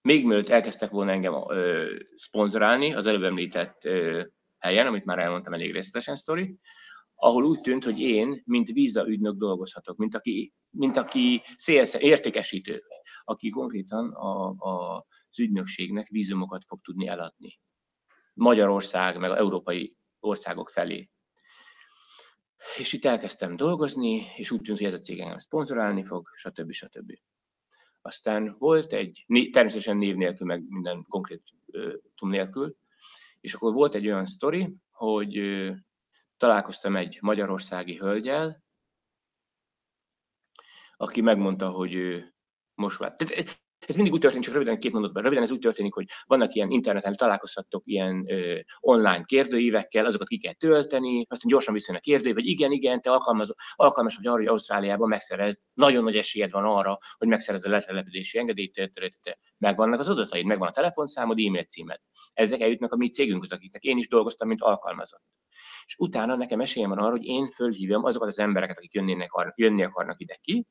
B: még mielőtt elkezdtek volna engem eh, szponzorálni az előbb említett eh, helyen, amit már elmondtam elég részletesen sztori, ahol úgy tűnt, hogy én, mint vízaügynök dolgozhatok, mint aki, mint aki szélsz, értékesítő, aki konkrétan a, a, az ügynökségnek vízumokat fog tudni eladni. Magyarország, meg európai országok felé. És itt elkezdtem dolgozni, és úgy tűnt, hogy ez a cég engem szponzorálni fog, stb. stb. Aztán volt egy, természetesen név nélkül, meg minden konkrét tum nélkül, és akkor volt egy olyan sztori, hogy találkoztam egy magyarországi hölgyel, aki megmondta, hogy ő most már... Ez mindig úgy történik, csak röviden két mondatban, röviden ez úgy történik, hogy vannak ilyen interneten, találkozhattok ilyen ö, online kérdőívekkel, azokat ki kell tölteni, aztán gyorsan visszajön a kérdő, hogy igen, igen, te alkalmas, alkalmas vagy arra, hogy Ausztráliában megszerezd, nagyon nagy esélyed van arra, hogy megszerezd a letelepedési engedélyt, megvannak az adataid, megvan a telefonszámod, e-mail címed. Ezek eljutnak a mi cégünkhöz, akiknek én is dolgoztam, mint alkalmazott és utána nekem esélyem van arra, hogy én fölhívjam azokat az embereket, akik jönnének, jönni akarnak ide ki,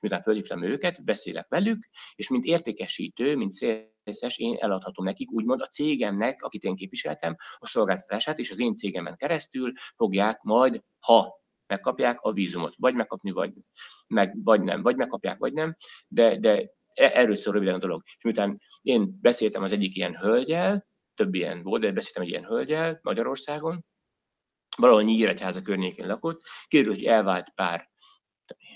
B: miután fölhívtam őket, beszélek velük, és mint értékesítő, mint szélszes, én eladhatom nekik, úgymond a cégemnek, akit én képviseltem, a szolgáltatását, és az én cégemen keresztül fogják majd, ha megkapják a vízumot, vagy megkapni, vagy, meg, vagy nem, vagy megkapják, vagy nem, de, de e, erről szól röviden a dolog. És miután én beszéltem az egyik ilyen hölgyel, több ilyen volt, de beszéltem egy ilyen hölgyel Magyarországon, valahol Nyíregyháza környékén lakott, kiderült, hogy elvált pár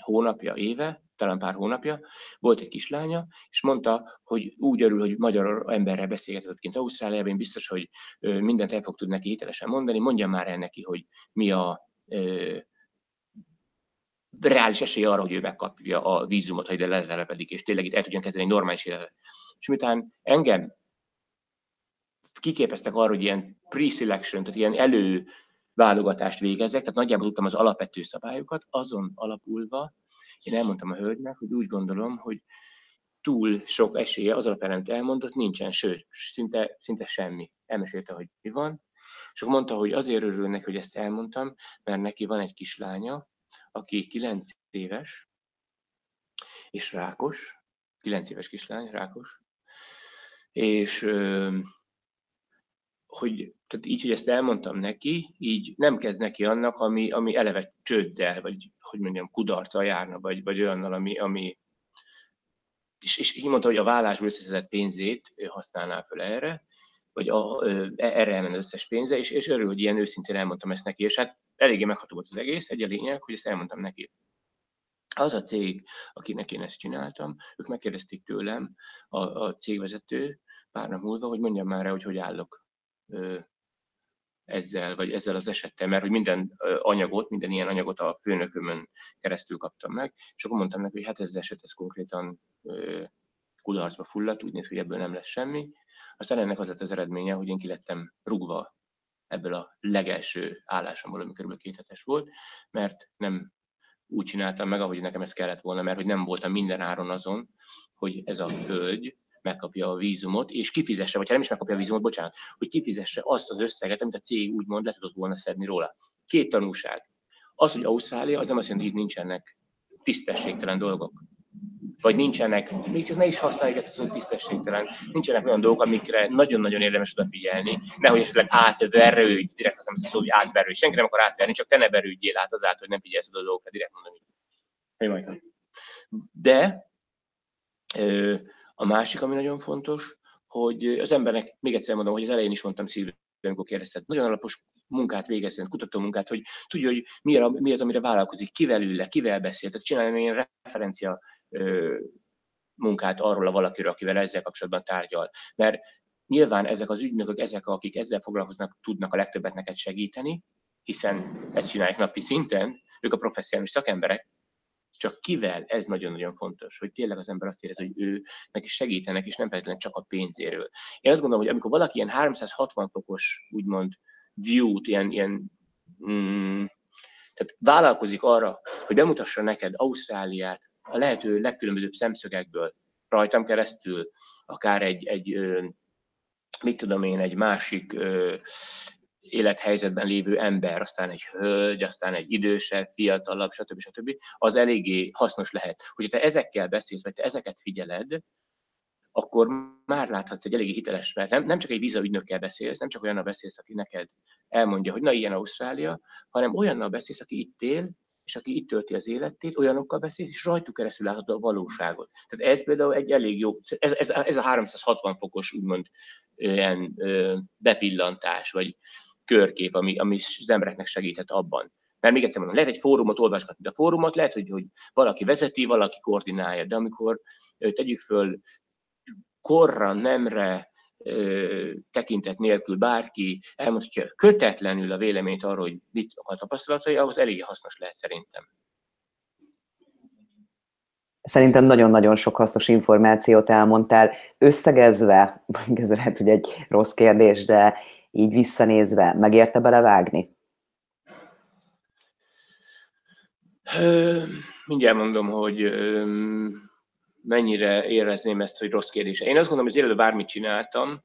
B: hónapja, éve, talán pár hónapja, volt egy kislánya, és mondta, hogy úgy örül, hogy magyar emberrel beszélgetett kint Ausztráliában, én biztos, hogy mindent el fog tudni neki hitelesen mondani, mondja már el neki, hogy mi a ö, reális esély arra, hogy ő megkapja a vízumot, ha ide lezelepedik, és tényleg itt el tudjon kezdeni egy normális életet. És miután engem kiképeztek arra, hogy ilyen pre-selection, tehát ilyen elő válogatást végezzek, tehát nagyjából tudtam az alapvető szabályokat, azon alapulva én elmondtam a hölgynek, hogy úgy gondolom, hogy túl sok esélye az alapján, elmondott, nincsen, sőt, szinte, szinte semmi. Elmesélte, hogy mi van, és akkor mondta, hogy azért örül neki, hogy ezt elmondtam, mert neki van egy kislánya, aki 9 éves, és rákos, 9 éves kislány, rákos, és hogy tehát így, hogy ezt elmondtam neki, így nem kezd neki annak, ami, ami eleve csőddel, vagy hogy mondjam, kudarca járna, vagy, vagy olyannal, ami, ami és, és így mondta, hogy a vállásból összeszedett pénzét használná fel erre, vagy a, erre elmen összes pénze, és, és örül, hogy ilyen őszintén elmondtam ezt neki, és hát eléggé megható volt az egész, egy a lényeg, hogy ezt elmondtam neki. Az a cég, akinek én ezt csináltam, ők megkérdezték tőlem, a, a cégvezető pár nap múlva, hogy mondjam már el, hogy hogy állok ezzel, vagy ezzel az esettel, mert hogy minden anyagot, minden ilyen anyagot a főnökömön keresztül kaptam meg, és akkor mondtam neki, hogy hát ez az eset, ez konkrétan kudarcba fulladt, úgy néz, hogy ebből nem lesz semmi. Aztán ennek az lett az eredménye, hogy én kilettem rugva ebből a legelső állásomból, ami kb. két hetes volt, mert nem úgy csináltam meg, ahogy nekem ez kellett volna, mert hogy nem voltam minden áron azon, hogy ez a hölgy megkapja a vízumot, és kifizesse, vagy ha nem is megkapja a vízumot, bocsánat, hogy kifizesse azt az összeget, amit a cég úgymond le tudott volna szedni róla. Két tanulság. Az, hogy Ausztrália, az nem azt jelenti, hogy nincsenek tisztességtelen dolgok. Vagy nincsenek, még csak ne is használjuk ezt a szót tisztességtelen, nincsenek olyan dolgok, amikre nagyon-nagyon érdemes odafigyelni, nehogy esetleg átverődj, direkt azt nem szó, hogy átverődj, senki nem akar átverni, csak te ne verődjél át azáltal, hogy nem figyelsz oda a dolgokra, direkt mondom. De a másik, ami nagyon fontos, hogy az embernek, még egyszer mondom, hogy az elején is mondtam szívben, amikor kérdezted, nagyon alapos munkát végezzen, kutató munkát, hogy tudja, hogy mi, az, amire vállalkozik, kivel ül le, kivel beszél, tehát csinálni ilyen referencia munkát arról a valakiről, akivel ezzel kapcsolatban tárgyal. Mert nyilván ezek az ügynökök, ezek, akik ezzel foglalkoznak, tudnak a legtöbbet neked segíteni, hiszen ezt csinálják napi szinten, ők a professzionális szakemberek, csak kivel, ez nagyon-nagyon fontos, hogy tényleg az ember azt érez, hogy ő neki segítenek, és nem feltétlenül csak a pénzéről. Én azt gondolom, hogy amikor valaki ilyen 360 fokos, úgymond view-t, ilyen, ilyen mm, tehát vállalkozik arra, hogy bemutassa neked Ausztráliát a lehető legkülönbözőbb szemszögekből, rajtam keresztül, akár egy, egy mit tudom én, egy másik élethelyzetben lévő ember, aztán egy hölgy, aztán egy idősebb, fiatalabb, stb. stb. az eléggé hasznos lehet. Hogyha te ezekkel beszélsz, vagy te ezeket figyeled, akkor már láthatsz egy eléggé hiteles, mert nem, nem csak egy vízaügynökkel beszélsz, nem csak olyannal beszélsz, aki neked elmondja, hogy na ilyen Ausztrália, hanem olyannal beszélsz, aki itt él, és aki itt tölti az életét, olyanokkal beszél, és rajtuk keresztül látod a valóságot. Tehát ez például egy elég jó, ez, ez, ez a 360 fokos úgymond ilyen bepillantás, vagy körkép, ami, ami az embereknek segíthet abban. Mert még egyszer mondom, lehet egy fórumot olvasgatni, de a fórumot lehet, hogy, hogy valaki vezeti, valaki koordinálja, de amikor tegyük föl korra, nemre, tekintet nélkül bárki elmondhatja kötetlenül a véleményt arról, hogy mit a tapasztalatai, ahhoz elég hasznos lehet szerintem.
A: Szerintem nagyon-nagyon sok hasznos információt elmondtál. Összegezve, ez lehet, hogy egy rossz kérdés, de így visszanézve, megérte belevágni?
B: Mindjárt mondom, hogy mennyire érezném ezt, hogy rossz kérdés. Én azt gondolom, hogy az életben bármit csináltam,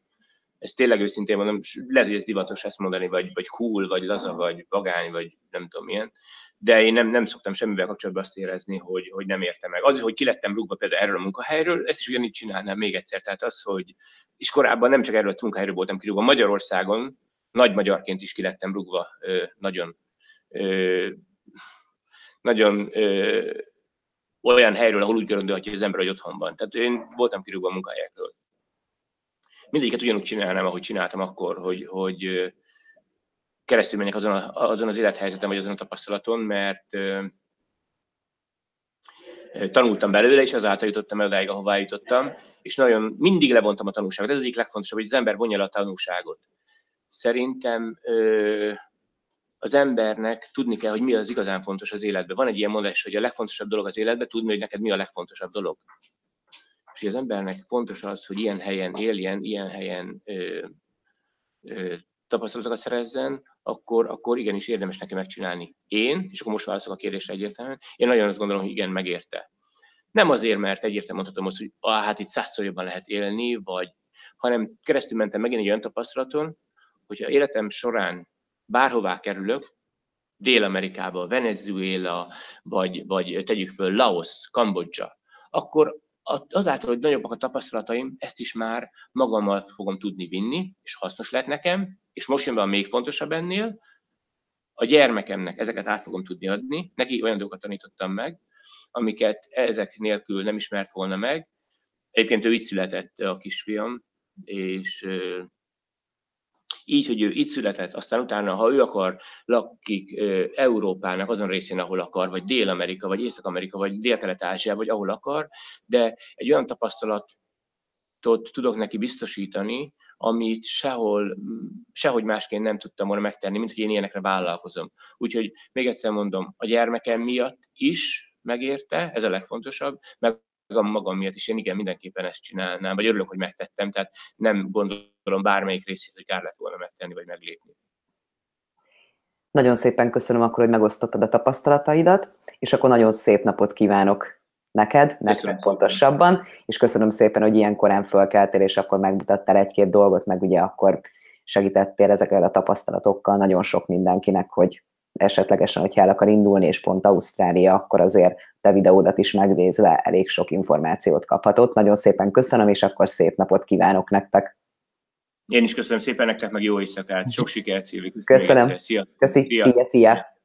B: ez tényleg őszintén mondom, lehet, hogy ez divatos ezt mondani, vagy, vagy cool, vagy laza, vagy vagány, vagy nem tudom milyen, de én nem, nem szoktam semmivel kapcsolatban azt érezni, hogy, hogy nem értem meg. Az, hogy ki lettem rúgva például erről a munkahelyről, ezt is ugyanígy csinálnám még egyszer. Tehát az, hogy és korábban nem csak erről a munkahelyről voltam kirúgva, Magyarországon nagy magyarként is ki lettem rúgva nagyon, nagyon olyan helyről, ahol úgy gondolja, hogy az ember, hogy otthon van. Tehát én voltam kirúgva a munkahelyekről. Mindegyiket ugyanúgy csinálnám, ahogy csináltam akkor, hogy, hogy keresztül menjek azon, a, azon az élethelyzetem, vagy azon a tapasztalaton, mert tanultam belőle, és azáltal jutottam el odáig, ahová jutottam, és nagyon mindig levontam a tanulságot. Ez az egyik legfontosabb, hogy az ember vonja le a tanulságot. Szerintem az embernek tudni kell, hogy mi az igazán fontos az életben. Van egy ilyen mondás, hogy a legfontosabb dolog az életben, tudni, hogy neked mi a legfontosabb dolog. És az embernek fontos az, hogy ilyen helyen éljen, ilyen helyen ö, ö, tapasztalatokat szerezzen, akkor, akkor igenis érdemes neki megcsinálni. Én, és akkor most válaszolok a kérdésre egyértelműen, én nagyon azt gondolom, hogy igen, megérte. Nem azért, mert egyértelműen mondhatom azt, hogy ah, hát itt százszor jobban lehet élni, vagy, hanem keresztül mentem megint egy olyan tapasztalaton, hogyha életem során bárhová kerülök, Dél-Amerikába, Venezuela, vagy, vagy tegyük föl Laos, Kambodzsa, akkor azáltal, hogy nagyobbak a tapasztalataim, ezt is már magammal fogom tudni vinni, és hasznos lehet nekem, és most jön be a még fontosabb ennél, a gyermekemnek ezeket át fogom tudni adni, neki olyan dolgokat tanítottam meg, amiket ezek nélkül nem ismert volna meg. Egyébként ő így született a kisfiam, és így, hogy ő itt született, aztán utána, ha ő akar, lakik Európának azon részén, ahol akar, vagy Dél-Amerika, vagy Észak-Amerika, vagy Dél-Kelet-Ázsia, vagy ahol akar, de egy olyan tapasztalatot tudok neki biztosítani, amit sehol, sehogy másként nem tudtam volna megtenni, mint hogy én ilyenekre vállalkozom. Úgyhogy még egyszer mondom, a gyermekem miatt is megérte, ez a legfontosabb, meg a magam miatt is én igen, mindenképpen ezt csinálnám, vagy örülök, hogy megtettem, tehát nem gondolom bármelyik részét, hogy kár lett volna megtenni, vagy meglépni.
A: Nagyon szépen köszönöm akkor, hogy megosztottad a tapasztalataidat, és akkor nagyon szép napot kívánok neked, neked pontosabban, és köszönöm szépen, hogy ilyen korán fölkeltél, és akkor megmutattál egy-két dolgot, meg ugye akkor segítettél ezekkel a tapasztalatokkal nagyon sok mindenkinek, hogy esetlegesen, hogyha el akar indulni, és pont Ausztrália, akkor azért te videódat is megnézve elég sok információt kaphatott. Nagyon szépen köszönöm, és akkor szép napot kívánok nektek!
B: Én is köszönöm szépen nektek, meg jó éjszakát! Sok sikert, Szilvi!
A: Köszönöm! Szia! Köszi, szia, szia! szia.